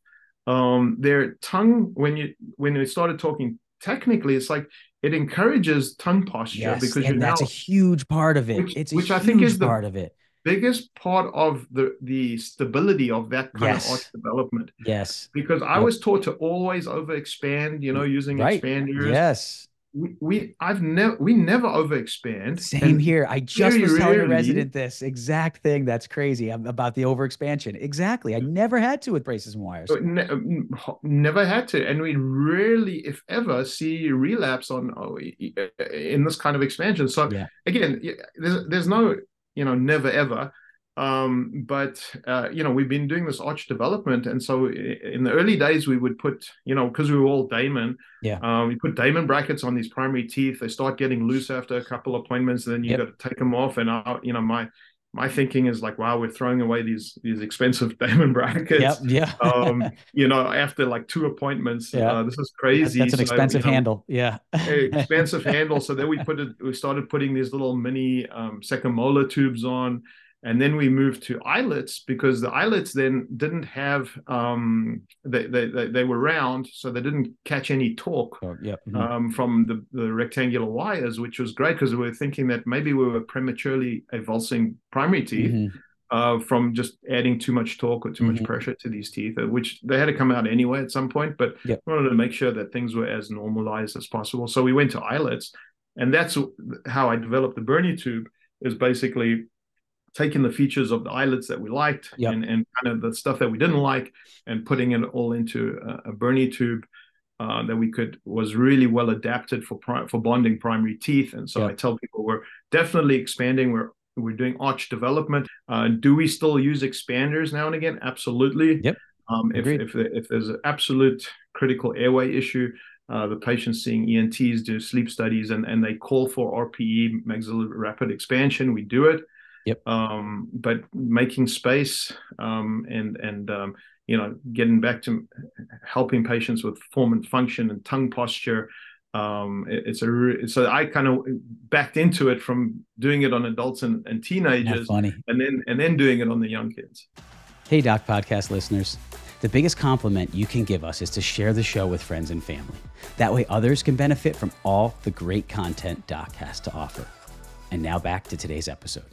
um, their tongue when you when we started talking technically it's like it encourages tongue posture yes, because and that's now, a huge part of it which, it's which i think is the part of it biggest part of the the stability of that kind yes. of arch development yes because i yep. was taught to always over expand you know using right. expanders yes we, we I've never we never overexpand. Same here. I just was telling rarely, a resident this exact thing. That's crazy um, about the overexpansion. Exactly. I never had to with braces and wires. Ne- um, never had to, and we rarely, if ever, see relapse on oh, uh, in this kind of expansion. So yeah. again, there's there's no you know never ever um, but uh, you know we've been doing this arch development and so in the early days we would put you know because we were all damon yeah. um, we put damon brackets on these primary teeth. They start getting loose after a couple appointments and then you yep. got to take them off. And I, you know my my thinking is like wow we're throwing away these these expensive damon brackets. Yep, yeah. Um, you know after like two appointments yeah. Uh, this is crazy. That's, an so, expensive you know, handle yeah. expensive handle. So then we put it we started putting these little mini um, second molar tubes on and then we moved to eyelets because the eyelets then didn't have um, they, they, they were round so they didn't catch any torque oh, yeah. mm-hmm. um, from the, the rectangular wires which was great because we were thinking that maybe we were prematurely avulsing primary teeth mm-hmm. uh, from just adding too much torque or too mm-hmm. much pressure to these teeth uh, which they had to come out anyway at some point but yep. we wanted to make sure that things were as normalized as possible so we went to eyelets and that's how i developed the bernie tube is basically taking the features of the eyelets that we liked yep. and, and kind of the stuff that we didn't like and putting it all into a, a Bernie tube uh, that we could was really well adapted for pri- for bonding primary teeth. And so yep. I tell people we're definitely expanding. We're we're doing arch development. Uh, do we still use expanders now and again? Absolutely. Yep. Um, if, if, if there's an absolute critical airway issue, uh, the patients seeing ENTs do sleep studies and, and they call for RPE, maxillary rapid expansion. We do it. Yep. Um, but making space um, and and um, you know getting back to helping patients with form and function and tongue posture. Um, it, it's a re- so I kind of backed into it from doing it on adults and, and teenagers, funny. and then and then doing it on the young kids. Hey, Doc Podcast listeners. The biggest compliment you can give us is to share the show with friends and family. That way, others can benefit from all the great content Doc has to offer. And now back to today's episode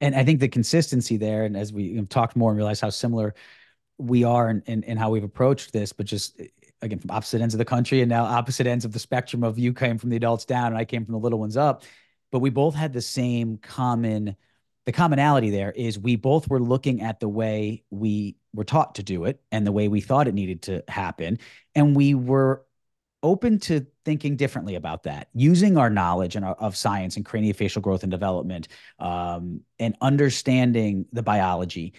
and I think the consistency there, and as we talked more and realized how similar we are in, in, in, how we've approached this, but just again from opposite ends of the country and now opposite ends of the spectrum of you came from the adults down and I came from the little ones up, but we both had the same common the commonality there is we both were looking at the way we were taught to do it and the way we thought it needed to happen. And we were open to thinking differently about that, using our knowledge and of science and craniofacial growth and development, um, and understanding the biology,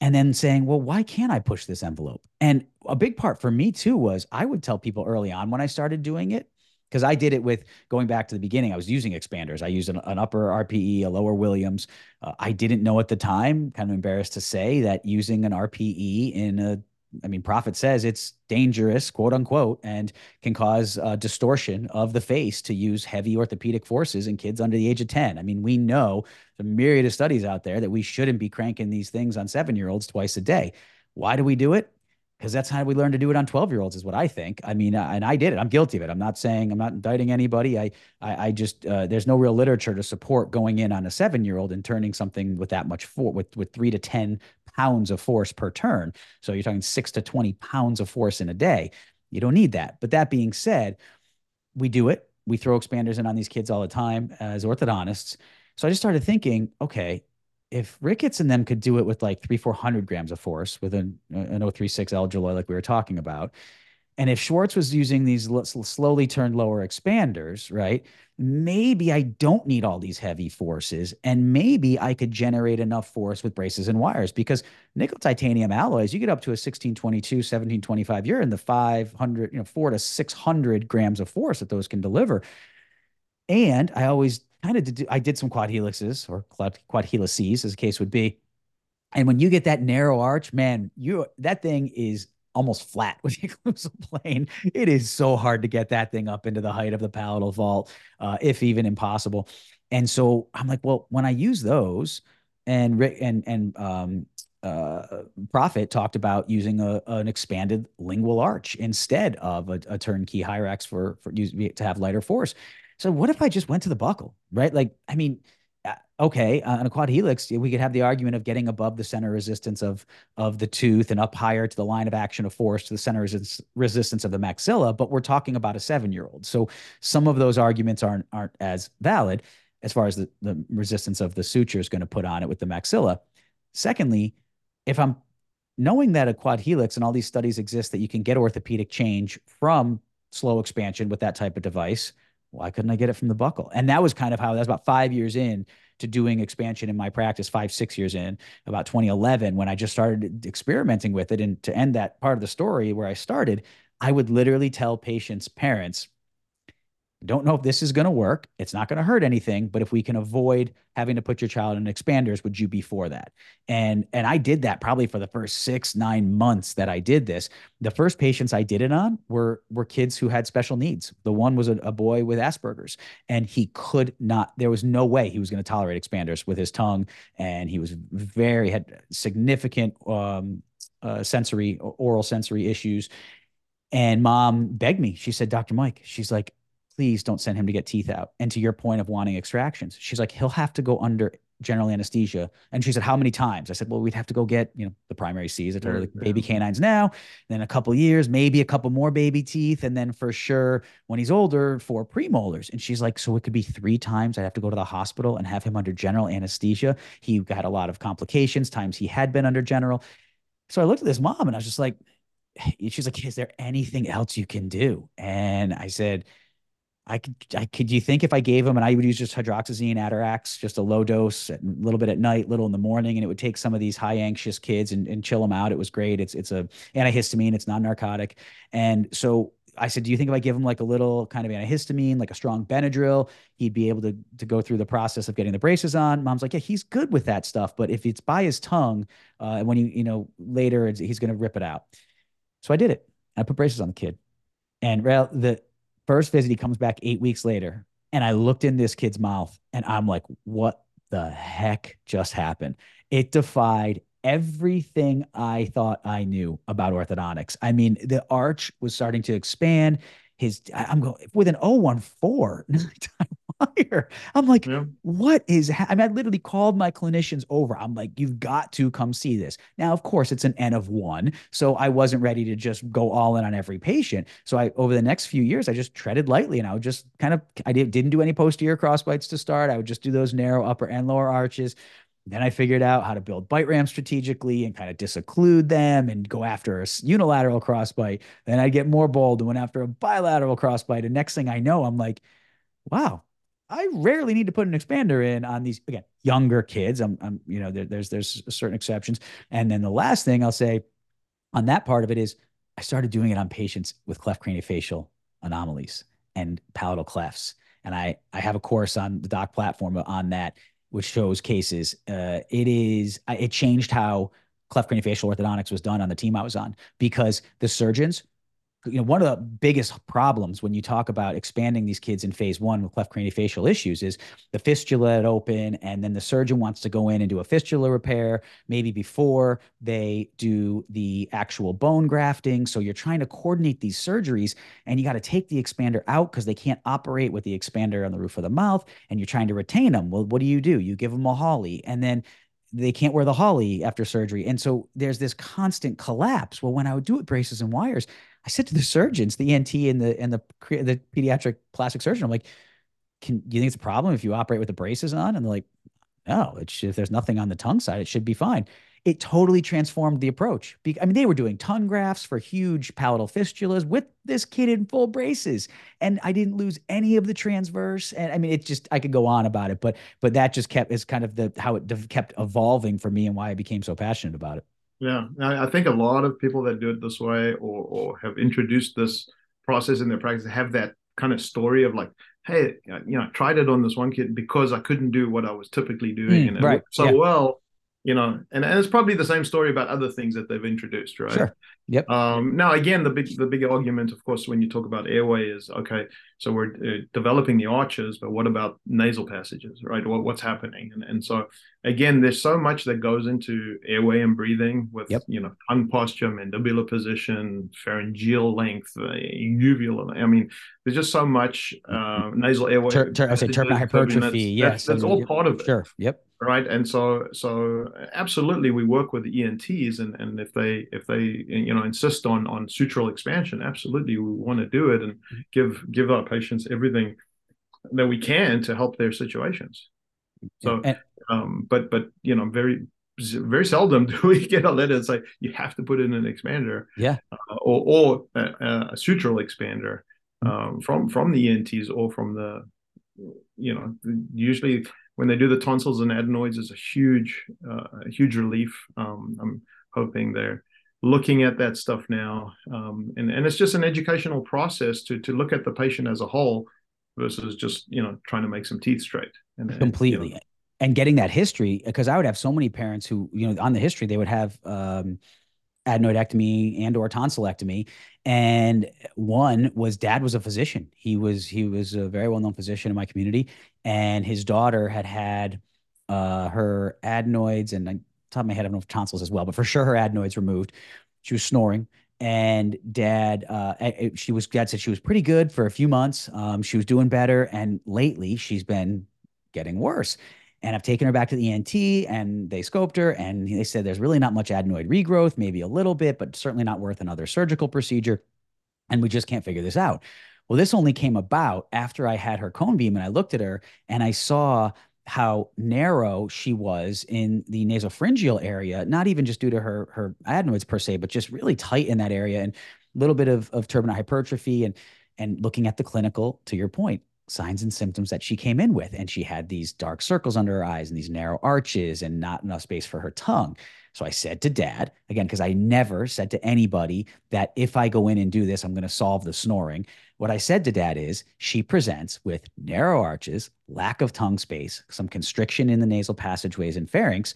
and then saying, "Well, why can't I push this envelope?" And a big part for me too was I would tell people early on when I started doing it, because I did it with going back to the beginning. I was using expanders. I used an, an upper RPE, a lower Williams. Uh, I didn't know at the time, kind of embarrassed to say, that using an RPE in a I mean, Proffit says it's dangerous, quote unquote, and can cause uh, distortion of the face to use heavy orthopedic forces in kids under the age of 10. I mean, we know the myriad of studies out there that we shouldn't be cranking these things on seven year olds twice a day. Why do we do it? Because that's how we learn to do it on 12 year olds, is what I think. I mean, uh, and I did it. I'm guilty of it. I'm not saying I'm not indicting anybody. I, I, I just, uh, there's no real literature to support going in on a seven year old and turning something with that much for with, with three to 10 pounds of force per turn. So you're talking six to 20 pounds of force in a day. You don't need that. But that being said, we do it. We throw expanders in on these kids all the time as orthodontists. So I just started thinking, okay, if Ricketts and them could do it with like three, 400 grams of force with an, an 036 Elgiloy like we were talking about, and if Schwartz was using these slowly turned lower expanders, right, maybe I don't need all these heavy forces. And maybe I could generate enough force with braces and wires because nickel titanium alloys, you get up to a 1622, 1725, you're in the 500, you know, four to 600 grams of force that those can deliver. And I always kind of did, I did some quad helixes or quad, helices, as the case would be. And when you get that narrow arch, man, you that thing is almost flat with the occlusal plane. It is so hard to get that thing up into the height of the palatal vault, uh, if even impossible. And so I'm like, well, when I use those, and and and um, uh, Proffit talked about using a, an expanded lingual arch instead of a, a turnkey Hyrax for for to have lighter force. So what if I just went to the buccal, right? Like, I mean, okay, uh, on a quad helix, we could have the argument of getting above the center resistance of of the tooth and up higher to the line of action of force to the center res- resistance of the maxilla. But we're talking about a seven year old, so some of those arguments aren't aren't as valid as far as the, the resistance of the suture is going to put on it with the maxilla. Secondly, if I'm knowing that a quad helix and all these studies exist that you can get orthopedic change from slow expansion with that type of device, why couldn't I get it from the buccal? And that was kind of how that's about five years in to doing expansion in my practice five, six years in, about 2011, when I just started experimenting with it. And to end that part of the story where I started, I would literally tell patients' parents, don't know if this is going to work. It's not going to hurt anything, but if we can avoid having to put your child in expanders, would you be for that? And and I did that probably for the first six nine months that I did this. The first patients I did it on were were kids who had special needs. The one was a, a boy with Asperger's, and he could not. There was no way he was going to tolerate expanders with his tongue, and he was very had significant um, uh, sensory oral sensory issues. And mom begged me. She said, "Dr. Mike," she's like, please don't send him to get teeth out. And to your point of wanting extractions, she's like, he'll have to go under general anesthesia. And she said, how many times? I said, well, we'd have to go get, you know, the primary C's. I told her mm, like baby canines now, then a couple years, maybe a couple more baby teeth. And then for sure, when he's older, four premolars. And she's like, so it could be three times I'd have to go to the hospital and have him under general anesthesia. He got a lot of complications, times he had been under general. So I looked at this mom and I was just like, she's like, is there anything else you can do? And I said, I could, I could you think if I gave him and I would use just hydroxyzine, Atarax, just a low dose, a little bit at night, little in the morning, and it would take some of these high anxious kids and, and chill them out. It was great. It's it's a antihistamine. It's non-narcotic, and so I said, do you think if I give him like a little kind of antihistamine, like a strong Benadryl, he'd be able to to go through the process of getting the braces on? Mom's like, yeah, he's good with that stuff, but if it's by his tongue, uh, when you you know later he's going to rip it out. So I did it. I put braces on the kid, and well the First visit, he comes back eight weeks later. And I looked in this kid's mouth and I'm like, what the heck just happened? It defied everything I thought I knew about orthodontics. I mean, the arch was starting to expand. His, I'm going with an 014. fire. I'm like, yeah. what is? Ha-? I mean, I literally called my clinicians over. I'm like, you've got to come see this. Now, of course, it's an N of one, so I wasn't ready to just go all in on every patient. So I, over the next few years, I just treaded lightly, and I would just kind of, I did, didn't do any posterior crossbites to start. I would just do those narrow upper and lower arches. Then I figured out how to build bite ramps strategically and kind of disocclude them and go after a unilateral crossbite. Then I get more bold and went after a bilateral crossbite. And next thing I know, I'm like, wow, I rarely need to put an expander in on these again younger kids. I'm, I'm you know, there, there's there's certain exceptions. And then the last thing I'll say on that part of it is I started doing it on patients with cleft craniofacial anomalies and palatal clefts. And I I have a course on the doc platform on that which shows cases. Uh, it is it changed how cleft craniofacial orthodontics was done on the team I was on because the surgeons you know, one of the biggest problems when you talk about expanding these kids in phase one with cleft craniofacial issues is the fistula at open, and then the surgeon wants to go in and do a fistula repair maybe before they do the actual bone grafting. So you're trying to coordinate these surgeries, and you got to take the expander out because they can't operate with the expander on the roof of the mouth, and you're trying to retain them. Well, what do you do? You give them a Hawley and then they can't wear the Hawley after surgery. And so there's this constant collapse. Well, when I would do it braces and wires, I said to the surgeons, the ENT and the and the the pediatric plastic surgeon, I'm like, can you think it's a problem if you operate with the braces on? And they're like, no, it's if there's nothing on the tongue side, it should be fine. It totally transformed the approach. I mean, they were doing tongue grafts for huge palatal fistulas with this kid in full braces, and I didn't lose any of the transverse. And I mean, it just I could go on about it, but but that just kept is kind of the how it kept evolving for me and why I became so passionate about it. Yeah, I think a lot of people that do it this way or or have introduced this process in their practice have that kind of story of like, hey, you know, I tried it on this one kid because I couldn't do what I was typically doing, mm, and it right. worked so yeah. well you know and, and it's probably the same story about other things that they've introduced right? Sure. Yep. Um now again the big the big argument of course when you talk about airway is okay so we're uh, developing the arches but what about nasal passages right? What, what's happening? And, and so again there's so much that goes into airway and breathing with yep. you know tongue posture mandibular position pharyngeal length uh, uvula i mean there's just so much uh, nasal airway ter- i say turbinal hypertrophy yes that's, that's all part of it. sure yep. Right? And so so absolutely we work with the ents and and if they if they you know insist on on sutural expansion absolutely we want to do it and mm-hmm. give give our patients everything that we can to help their situations. So and, um but but you know very very seldom do we get a letter that say you have to put in an expander yeah. uh, or, or a, a, sutural expander mm-hmm. um, from from the ents or from the you know usually when they do the tonsils and adenoids is a huge uh, huge relief. Um, i'm hoping they're looking at that stuff now um, and, and it's just an educational process to to look at the patient as a whole versus just you know trying to make some teeth straight and completely. you know, and getting that history because i would have so many parents who you know on the history they would have um, adenoidectomy and or tonsillectomy. And one was dad was a physician. He was he was a very well-known physician in my community. And his daughter had had uh, her adenoids and top of my head I don't know if tonsils as well but for sure her adenoids removed she was snoring and dad uh, she was dad said she was pretty good for a few months um, she was doing better and lately she's been getting worse and I've taken her back to the ENT and they scoped her and they said there's really not much adenoid regrowth, maybe a little bit, but certainly not worth another surgical procedure. And we just can't figure this out. Well, this only came about after I had her cone beam and I looked at her and I saw how narrow she was in the nasopharyngeal area, not even just due to her her adenoids per se, but just really tight in that area and a little bit of, of turbinate hypertrophy and and looking at the clinical, to your point, signs and symptoms that she came in with. And she had these dark circles under her eyes and these narrow arches and not enough space for her tongue. So I said to dad, again, because I never said to anybody that if I go in and do this, I'm going to solve the snoring. What I said to dad is she presents with narrow arches, lack of tongue space, some constriction in the nasal passageways and pharynx.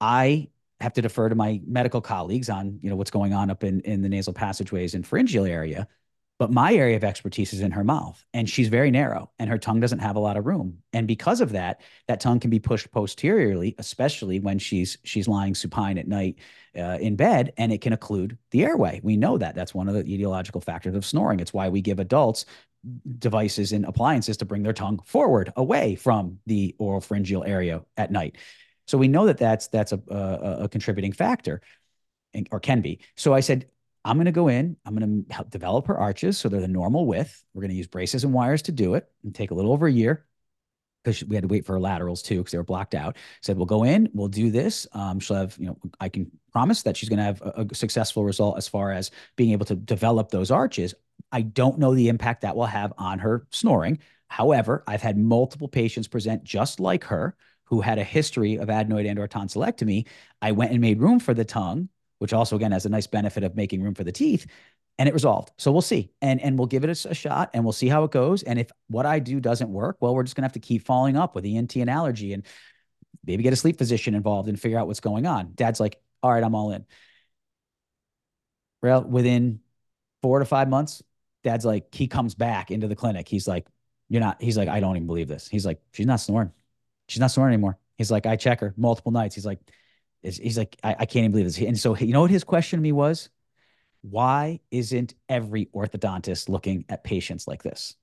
I have to defer to my medical colleagues on, you know, what's going on up in, in the nasal passageways and pharyngeal area. But my area of expertise is in her mouth, and she's very narrow, and her tongue doesn't have a lot of room. And because of that, that tongue can be pushed posteriorly, especially when she's she's lying supine at night uh, in bed, and it can occlude the airway. We know that. That's one of the etiological factors of snoring. It's why we give adults devices and appliances to bring their tongue forward away from the oral pharyngeal area at night. So we know that that's that's a, a, a contributing factor, or can be. So I said, I'm going to go in. I'm going to help develop her arches so they're the normal width. We're going to use braces and wires to do it and take a little over a year because we had to wait for her laterals too because they were blocked out. Said we'll go in, we'll do this. Um, she'll have, you know, I can promise that she's going to have a, a, successful result as far as being able to develop those arches. I don't know the impact that will have on her snoring. However, I've had multiple patients present just like her who had a history of adenoid and or tonsillectomy. I went and made room for the tongue, which also again has a nice benefit of making room for the teeth and it resolved. So we'll see, and and we'll give it a, a, shot, and we'll see how it goes. And if what I do doesn't work, well, we're just gonna have to keep following up with ENT and allergy, and maybe get a sleep physician involved and figure out what's going on. Dad's like, all right, I'm all in. Well, within four to five months, Dad's like, he comes back into the clinic. He's like, you're not. He's like, I don't even believe this. He's like, she's not snoring. She's not snoring anymore. He's like, I check her multiple nights. He's like, he's like, I, I can't even believe this. And so, you know what his question to me was? why isn't every orthodontist looking at patients like this?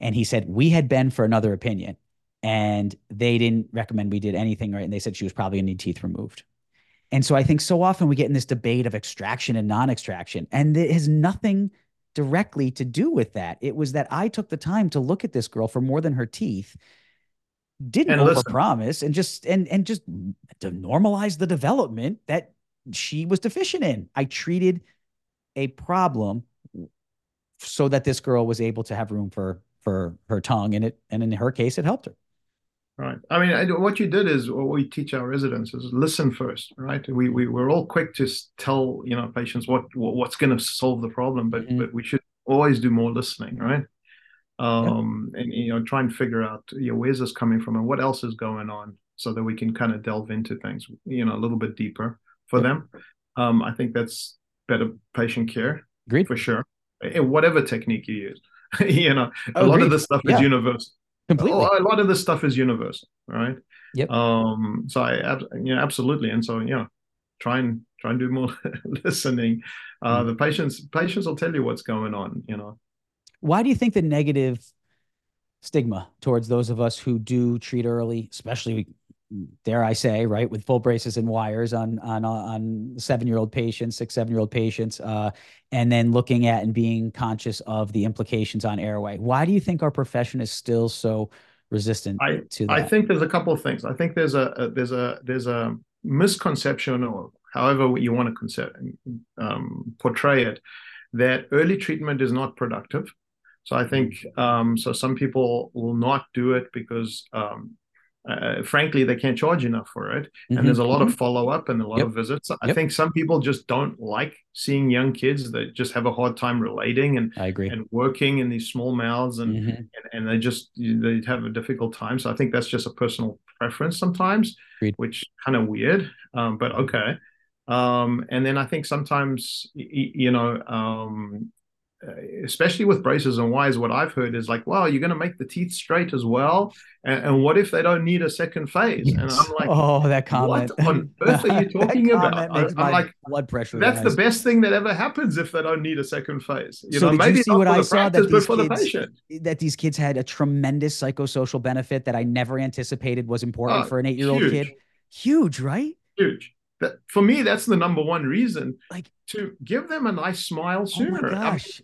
And he said, we had been for another opinion and they didn't recommend we did anything right. And they said she was probably going to need teeth removed. And so I think so often we get in this debate of extraction and non extraction, and it has nothing directly to do with that. It was that I took the time to look at this girl for more than her teeth, didn't overpromise, and just and and just to normalize the development that she was deficient in. I treated a problem so that this girl was able to have room for for her tongue and it and in her case it helped her. Right. I mean I, what you did is what we teach our residents is listen first right? We, we we're all quick to tell you know patients what what's going to solve the problem but mm-hmm. but we should always do more listening right um and you know try and figure out you know where's this coming from and what else is going on so that we can kind of delve into things you know a little bit deeper for them um i think that's better patient care. Agreed. For sure. In whatever technique you use. you know, oh, a lot agreed. of this stuff yeah. is universal. Completely. A lot of this stuff is universal, right? Yep. Um, so I, you know, absolutely. And so, you know, try and try and do more listening. Uh, mm. the patients, patients will tell you what's going on, you know. Why do you think the negative stigma towards those of us who do treat early, especially dare I say, right, with full braces and wires on on on seven year old patients, six seven year old patients, uh, and then looking at and being conscious of the implications on airway. Why do you think our profession is still so resistant I, to that? I think there's a couple of things. I think there's a, a there's a there's a misconception, or however you want to concept, um, portray it, that early treatment is not productive. So I think um, so. Some people will not do it because um, uh, frankly, they can't charge enough for it. Mm-hmm. And there's a lot mm-hmm. of follow up and a lot yep. of visits. I yep. think some people just don't like seeing young kids that just have a hard time relating and I agree. and working in these small mouths and, mm-hmm. and, and they just they have a difficult time. So I think that's just a personal preference sometimes, Agreed. which kind of weird, um, but okay. Um, and then I think sometimes you know um, especially with braces and wires, what I've heard is like, well, you're going to make the teeth straight as well. And, and, what if they don't need a second phase? Yes. And I'm like, oh, that comment. What on earth are you talking about? I, am like, blood pressure. That's the best thing that ever happens if they don't need a second phase. You so know, maybe you see what I saw practice, that these for kids, the patient. That these kids had a tremendous psychosocial benefit that I never anticipated was important uh, for an eight year old kid. Huge, right? Huge. That, for me, that's the number one reason. Like to give them a nice smile sooner. Oh gosh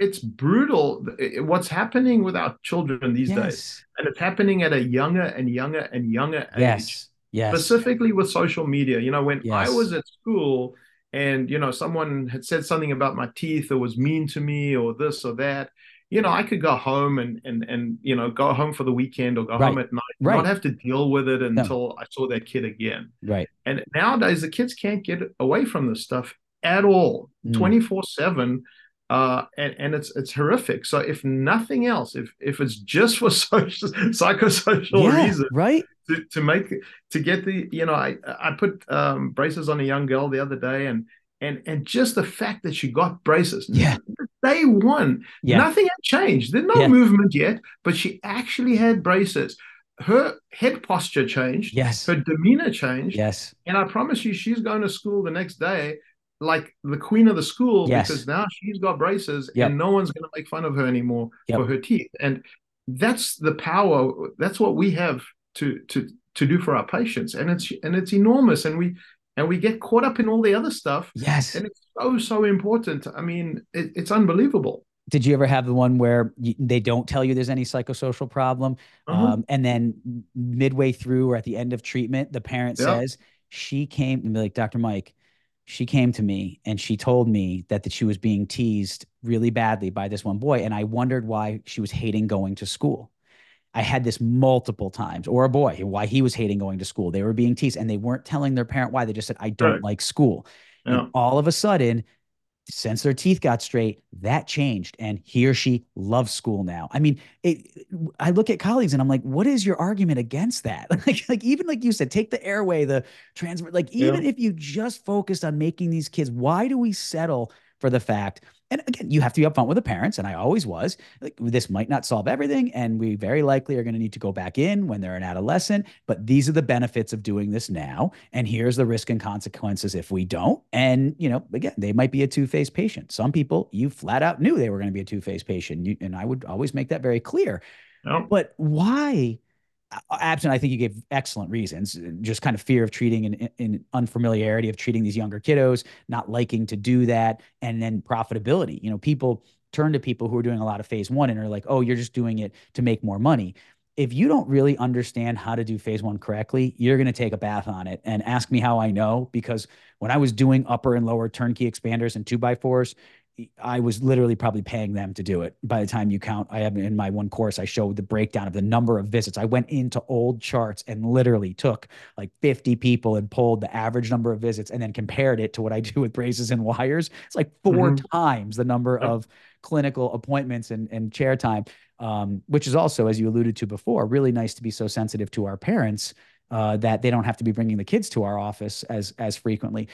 it's brutal what's happening with our children these yes. days and it's happening at a younger and younger and younger yes. age yes specifically with social media you know when yes. i was at school and you know someone had said something about my teeth or was mean to me or this or that you know i could go home and and and you know go home for the weekend or go right. home at night right. not have to deal with it until no. i saw that kid again right and nowadays the kids can't get away from this stuff at all mm. 24 7 uh, and and it's it's horrific. So if nothing else, if if it's just for social psychosocial yeah, reasons, right? To, to make to get the you know I I put um, braces on a young girl the other day and and and just the fact that she got braces, yeah, day one, yeah. nothing had changed. There's no yeah. movement yet, but she actually had braces. Her head posture changed. Yes. Her demeanor changed. Yes. And I promise you, she's going to school the next day like the queen of the school Yes. because now she's got braces Yep. and no one's going to make fun of her anymore Yep. for her teeth. And that's the power. That's what we have to to to do for our patients, and it's and it's enormous. And we and we get caught up in all the other stuff, Yes. and it's so so important. I mean, it, it's unbelievable. Did you ever have the one where you, they don't tell you there's any psychosocial problem? Uh-huh. Um, and then midway through or at the end of treatment, the parent Yeah. says, she came and be like, Dr. Mike, she came to me and she told me that, that she was being teased really badly by this one boy. And I wondered why she was hating going to school. I had this multiple times, or a boy, why he was hating going to school. They were being teased and they weren't telling their parent why. They just said, I don't Right. like school. Yeah. And all of a sudden, since their teeth got straight, that changed. And he or she loves school now. I mean, it, I look at colleagues and I'm like, what is your argument against that? Like, like even like you said, take the airway, the transfer, like even if you just focused on making these kids, why do we settle for the fact? And again, you have to be upfront with the parents, and I always was. Like, this might not solve everything, and we very likely are going to need to go back in when they're an adolescent. But these are the benefits of doing this now, and here's the risk and consequences if we don't. And you know, again, they might be a two-phase patient. Some people you flat out knew they were going to be a two-phase patient, you, and I would always make that very clear. But why? Uh, Absent, I think you gave excellent reasons. Just kind of fear of treating and in unfamiliarity of treating these younger kiddos, not liking to do that, and then profitability. You know, people turn to people who are doing a lot of phase one and are like, "Oh, you're just doing it to make more money." If you don't really understand how to do phase one correctly, you're going to take a bath on it and ask me how I know. Because when I was doing upper and lower turnkey expanders and two by fours, I was literally probably paying them to do it. By the time you count, I have in my one course, I showed the breakdown of the number of visits. I went into old charts and literally took like 50 people and pulled the average number of visits and then compared it to what I do with braces and wires. It's like 4 Mhm. times the number Yep. of clinical appointments and, and chair time, um, which is also, as you alluded to before, really nice to be so sensitive to our parents uh, that they don't have to be bringing the kids to our office as as frequently.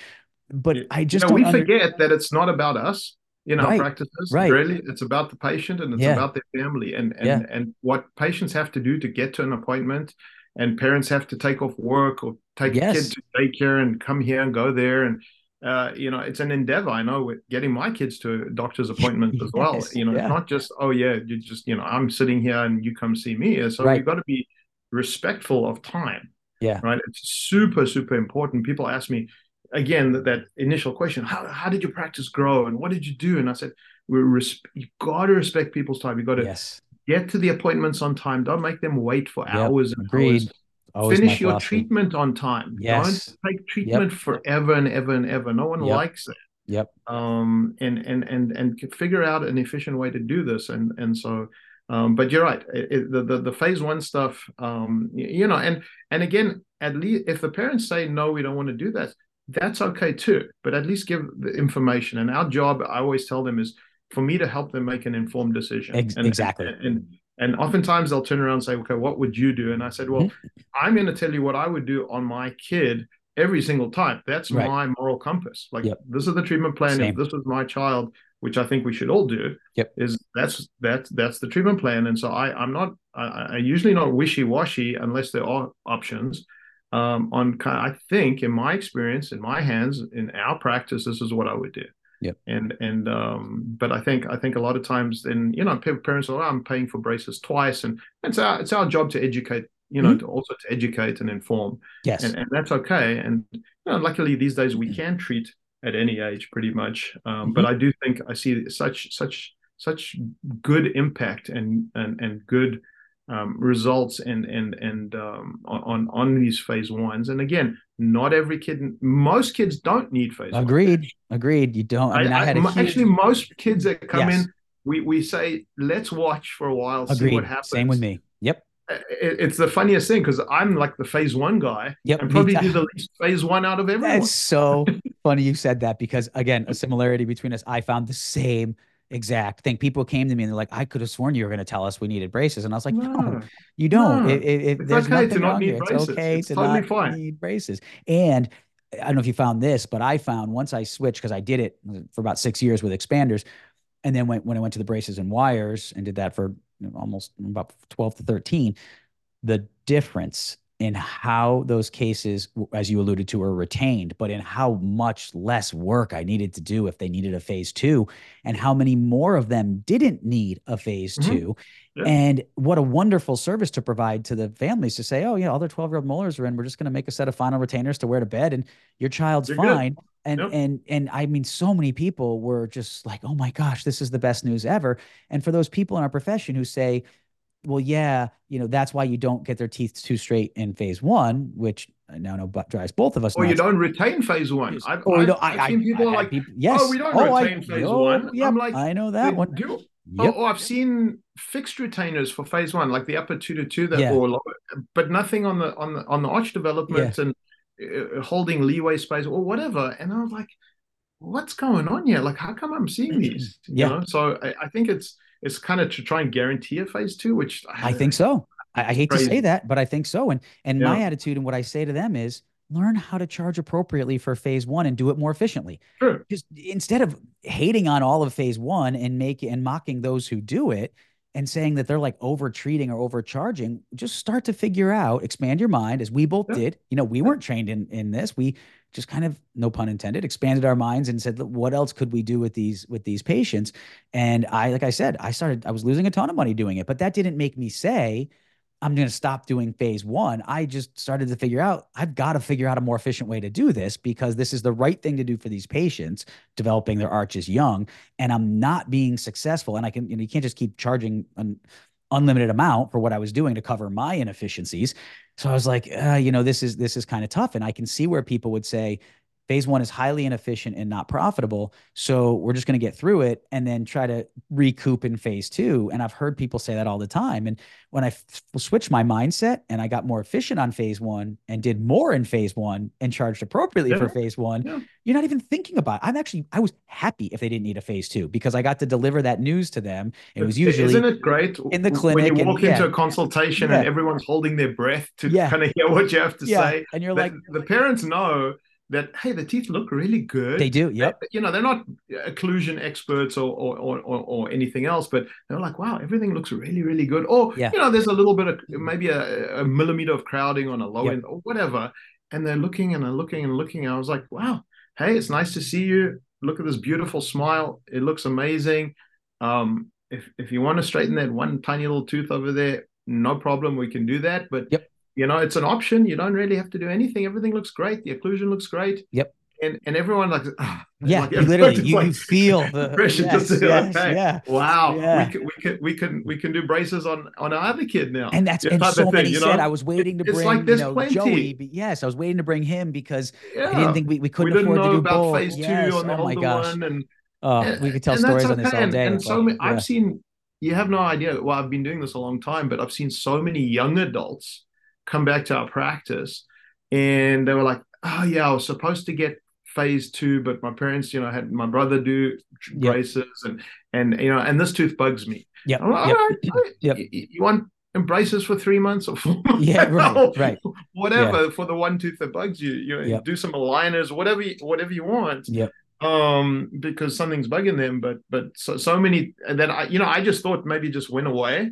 But I just you know, don't we under- forget that it's not about us in our Right, practices. right. Really, it's about the patient and it's Yeah. about their family and and Yeah. and what patients have to do to get to an appointment, and parents have to take off work or take a kid to daycare and come here and go there and. Uh, you know, it's an endeavor. I know with getting my kids to doctor's appointments as well. You know, yeah. it's not just oh yeah, you just you know I'm sitting here and you come see me. So Right. you've got to be respectful of time Yeah. right it's super super important people ask me again that, that initial question how, how did your practice grow and what did you do and i said we res- you got to respect people's time you got to Yes. get to the appointments on time don't make them wait for Yep, hours and agreed. hours Always finish your philosophy. treatment on time Yes. don't take treatment forever and ever and ever no one Yep. likes it Yep. um and and and and figure out an efficient way to do this and and so um but you're right it, it- the, the the phase one stuff um y- you know and and again at least if the parents say no we don't want to do that that's okay too but at least give the information and our job i always tell them is for me to help them make an informed decision Ex- and, exactly. and, and and oftentimes they'll turn around and say okay what would you do and i said well Mm-hmm. i'm going to tell you what i would do on my kid every single time that's Right. my moral compass like Yep. this is the treatment plan Same. if this was my child which i think we should all do Yep. is that's that's that's the treatment plan and so i i'm not i, I usually not wishy-washy unless there are options um on ki- i think in my experience in my hands in our practice this is what i would do Yeah. and and um but i think i think a lot of times then you know pa- parents are oh, i'm paying for braces twice and it's our it's our job to educate you know to also to educate and inform Yes. and, and that's okay. And you know, luckily these days Mm-hmm. we can treat at any age pretty much. Um, But I do think I see such such such good impact and and and good um, results and and and um, on on these phase ones. And again, not every kid, most kids don't need phase. one. Agreed. Agreed. You don't. I mean, I, I- had a huge, actually most kids that come Yes. in, we we say let's watch for a while, see what happens. Same with me. Yep. It- It's the funniest thing because I'm like the phase one guy Yep. and probably do the least phase one out of everyone. That's so funny you said that because again, a similarity between us. I found the same exact thing. People came to me and they're like, "I could have sworn you were going to tell us we needed braces," and I was like, "No, No. you don't. No. It, it, it- It's there's okay to not need here. braces. It's okay It's to totally not fine. need braces." And I don't know if you found this, but I found once I switched because I did it for about six years with expanders, and then when when I went to the braces and wires and did that for almost about twelve to thirteen, the difference in how those cases, as you alluded to, are retained, but in how much less work I needed to do if they needed a phase two, and how many more of them didn't need a phase mm-hmm. two. Yeah. And what a wonderful service to provide to the families to say, oh, yeah, all their 12 year old molars are in. We're just going to make a set of final retainers to wear to bed, and your child's You're fine. Good. And yep. and and I mean, so many people were just like, oh my gosh, this is the best news ever. And for those people in our profession who say, well, yeah, you know, that's why you don't get their teeth too straight in phase one, which I now know but drives both of us. Or nuts. you don't retain phase one. I've, or I've, I've seen people I, like, people, yes, oh, we don't oh, retain phase oh, one. Yeah, I'm like, I know that one. Do, Yep. Oh, oh, I've seen fixed retainers for phase one, like the upper two to two that yeah. were lower, but nothing on the on the on the arch development yeah. and uh, holding leeway space or whatever. And I was like, what's going on here? Like, how come I'm seeing these? You yeah. Know? So I, I think it's it's kind of to try and guarantee a phase two, which I, I think so. I, I hate crazy. to say that, but I think so. And and yeah. my attitude and what I say to them is learn how to charge appropriately for phase one and do it more efficiently. Sure. Just instead of hating on all of phase one and make and mocking those who do it and saying that they're like over treating or overcharging, just start to figure out, expand your mind as we both yeah. did. You know, we weren't trained in in this. We just kind of no pun intended expanded our minds and said what else could we do with these with these patients? And i like i said i started i was losing a ton of money doing it but that didn't make me say i'm going to stop doing phase one. I just started to figure out i've got to figure out a more efficient way to do this because this is the right thing to do for these patients developing their arches young and i'm not being successful. And i can you, know, you can't just keep charging an unlimited amount for what i was doing to cover my inefficiencies. So I was like, uh, you know, this is this is kind of tough, and I can see where people would say, phase one is highly inefficient and not profitable. So we're just going to get through it and then try to recoup in phase two. And I've heard people say that all the time. And when I f- switched my mindset and I got more efficient on phase one and did more in phase one and charged appropriately yeah. for phase one, yeah. you're not even thinking about it. I'm actually, I was happy if they didn't need a phase two because I got to deliver that news to them. It was usually, isn't it great in the clinic when you walk and, into yeah. a consultation and everyone's holding their breath to kind of hear what you have to say. And you're like, the parents know that hey the teeth look really good. They do yep. you know they're not occlusion experts or or, or, or anything else but they're like wow everything looks really really good. Or yeah. you know there's a little bit of maybe a, a millimeter of crowding on a low yep. end or whatever and they're looking and they're looking and looking and i was like wow hey it's nice to see you. Look at this beautiful smile. It looks amazing. Um if if you want to straighten that one tiny little tooth over there no problem. We can do that but yep you know, it's an option. You don't really have to do anything. Everything looks great. The occlusion looks great. Yep. And and everyone like, oh, yeah, like, you literally you, like, you feel the pressure yes, just yes, okay, yeah. wow, yeah. we can we can we can we can do braces on on our other kid now. And that's and so many thing, said know? I was waiting to bring like you know plenty. Joey. But yes, I was waiting to bring him because yeah. I didn't think we, we couldn't we afford to do about both. phase yes. two on the oh my gosh. one and Oh, we could tell stories okay. on this all day. And, and so many, I've seen, you have no idea. Well, I've been doing this a long time, but I've seen so many young adults come back to our practice and they were like, oh, yeah, I was supposed to get phase two, but my parents, you know, had my brother do braces yep. and, and, you know, and this tooth bugs me. Yeah. Like, yep. right, yep. You, you, want braces for three months or four months? Yeah, right, right. Whatever yeah. for the one tooth that bugs you, you know, yep. do some aligners, whatever, you, whatever you want. Yep um because something's bugging them but but so, so many that i you know i just thought maybe just went away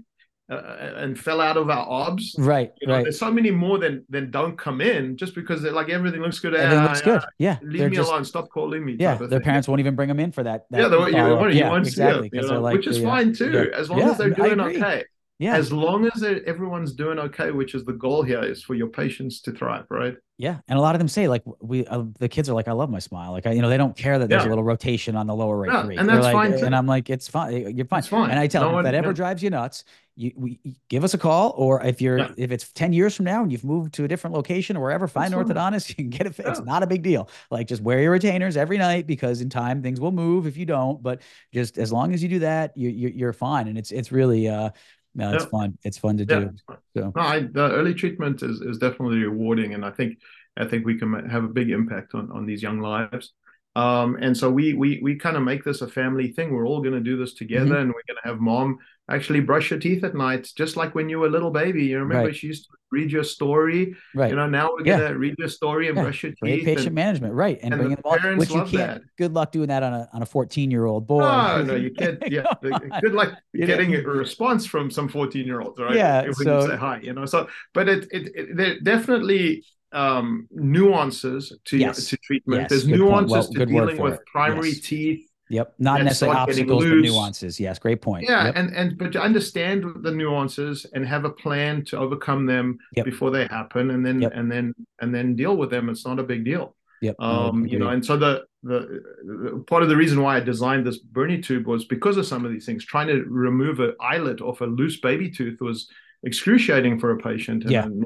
uh, and fell out of our obs. Right, you know, right. There's so many more than than don't come in just because they're like everything looks good. Everything ah, looks good. Yeah, leave they're me just, alone. Stop calling me. Yeah, their thing. parents won't even bring them in for that. that yeah, they, you, you, you yeah, exactly. Them, you know, like, which is fine too, as long as they're doing okay. Yeah. As long as everyone's doing okay, which is the goal here, is for your patients to thrive, right? Yeah, and a lot of them say like we, uh, the kids are like, I love my smile. Like I, you know, they don't care that there's yeah. a little rotation on the lower right yeah, three. and that's like, fine. Too. And I'm like, it's fine. You're fine. It's fine. And I tell no them one, if that ever yeah. drives you nuts, you we, give us a call, or if you're if it's ten years from now and you've moved to a different location or wherever, find an orthodontist. You can get it. It's not a big deal. Like just wear your retainers every night because in time things will move if you don't. But just as long as you do that, you, you you're fine. And it's it's really uh no, it's yeah. fun. It's fun to do. So. No, I, the early treatment is, is definitely rewarding, and I think I think we can have a big impact on, on these young lives. Um, and so we we we kind of make this a family thing. We're all going to do this together, mm-hmm. and we're going to have mom actually brush your teeth at night, just like when you were a little baby. You remember right. she used to read your story. Right. You know, now we're yeah. gonna read your story and yeah. brush your teeth. Patient and, management, right? And, and bringing them all, which you can't. That. Good luck doing that on a on a fourteen year old boy. No, no, you can't. Yeah, good luck getting a response from some fourteen year olds, right? Yeah. When so, you say hi, you know. So, but it it, it definitely um, nuances to yes. to treatment. Yes, There's nuances well, to dealing with it. primary yes. teeth Yep. Not necessarily obstacles, but nuances. Yes. Great point. Yeah. Yep. And, and, but to understand the nuances and have a plan to overcome them yep. before they happen and then, yep. and then, and then deal with them. It's not a big deal. Yep. Um, you know, and so the, the, the, part of the reason why I designed this Bernie tube was because of some of these things. Trying to remove an eyelet off a loose baby tooth was excruciating for a patient. And, yeah. And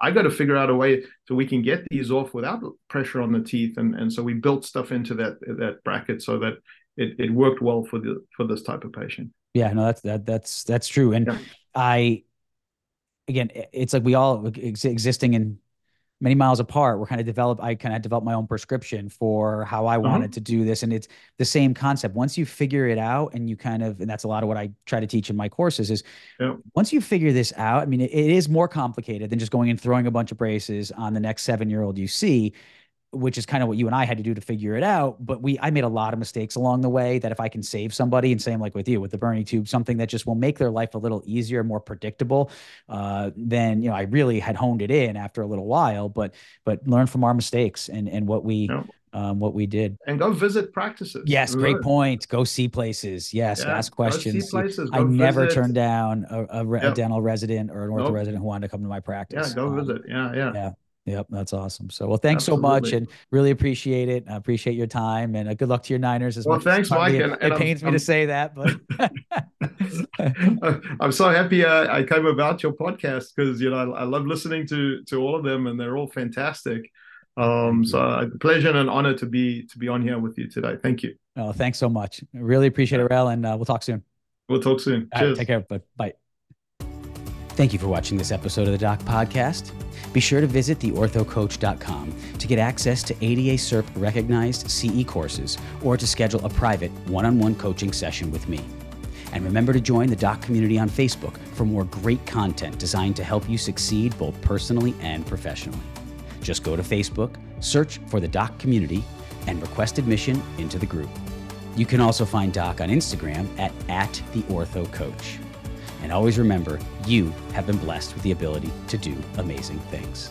I got to figure out a way so we can get these off without pressure on the teeth, and and so we built stuff into that that bracket so that it, it worked well for the for this type of patient. Yeah, no, that's that that's that's true. And yeah. I again, it's like we all ex- existing in many miles apart. We're kind of developed. I kind of developed my own prescription for how I uh-huh. wanted to do this, and it's the same concept. Once you figure it out, and you kind of, and that's a lot of what I try to teach in my courses is, yeah. once you figure this out. I mean, it, it is more complicated than just going and throwing a bunch of braces on the next seven year old you see which is kind of what you and I had to do to figure it out. But we, I made a lot of mistakes along the way that if I can save somebody and same like with you with the Bernie tube, something that just will make their life a little easier, more predictable, uh, then, you know, I really had honed it in after a little while, but, but learn from our mistakes and, and what we, um, what we did. And go visit practices. Yes, great point. Go see places. Yes, yeah, ask questions. Places, I never visit. turned down a, a, yep. a, dental resident or an ortho nope. resident who wanted to come to my practice. Yeah, go um, visit. Yeah, yeah. Yeah. Yep, that's awesome. So, well, thanks Absolutely. so much, and really appreciate it. I appreciate your time, and uh, good luck to your Niners. As well, much thanks, Mike. It, and, and it pains I'm, me I'm, to say that, but I'm so happy uh, I came about your podcast because you know I, I, love listening to to all of them, and they're all fantastic. Um, so, a uh, pleasure and an honor to be to be on here with you today. Thank you. Oh, thanks so much. Really appreciate it, Rael, and uh, we'll talk soon. We'll talk soon. Cheers. Right, take care, but bye. Thank you for watching this episode of the Doc Podcast. Be sure to visit theorthocoach.com to get access to ADA CERP recognized CE courses or to schedule a private one on one coaching session with me. And remember to join the Doc community on Facebook for more great content designed to help you succeed both personally and professionally. Just go to Facebook, search for the Doc community, and request admission into the group. You can also find Doc on Instagram at, at the Ortho Coach. And always remember, you have been blessed with the ability to do amazing things.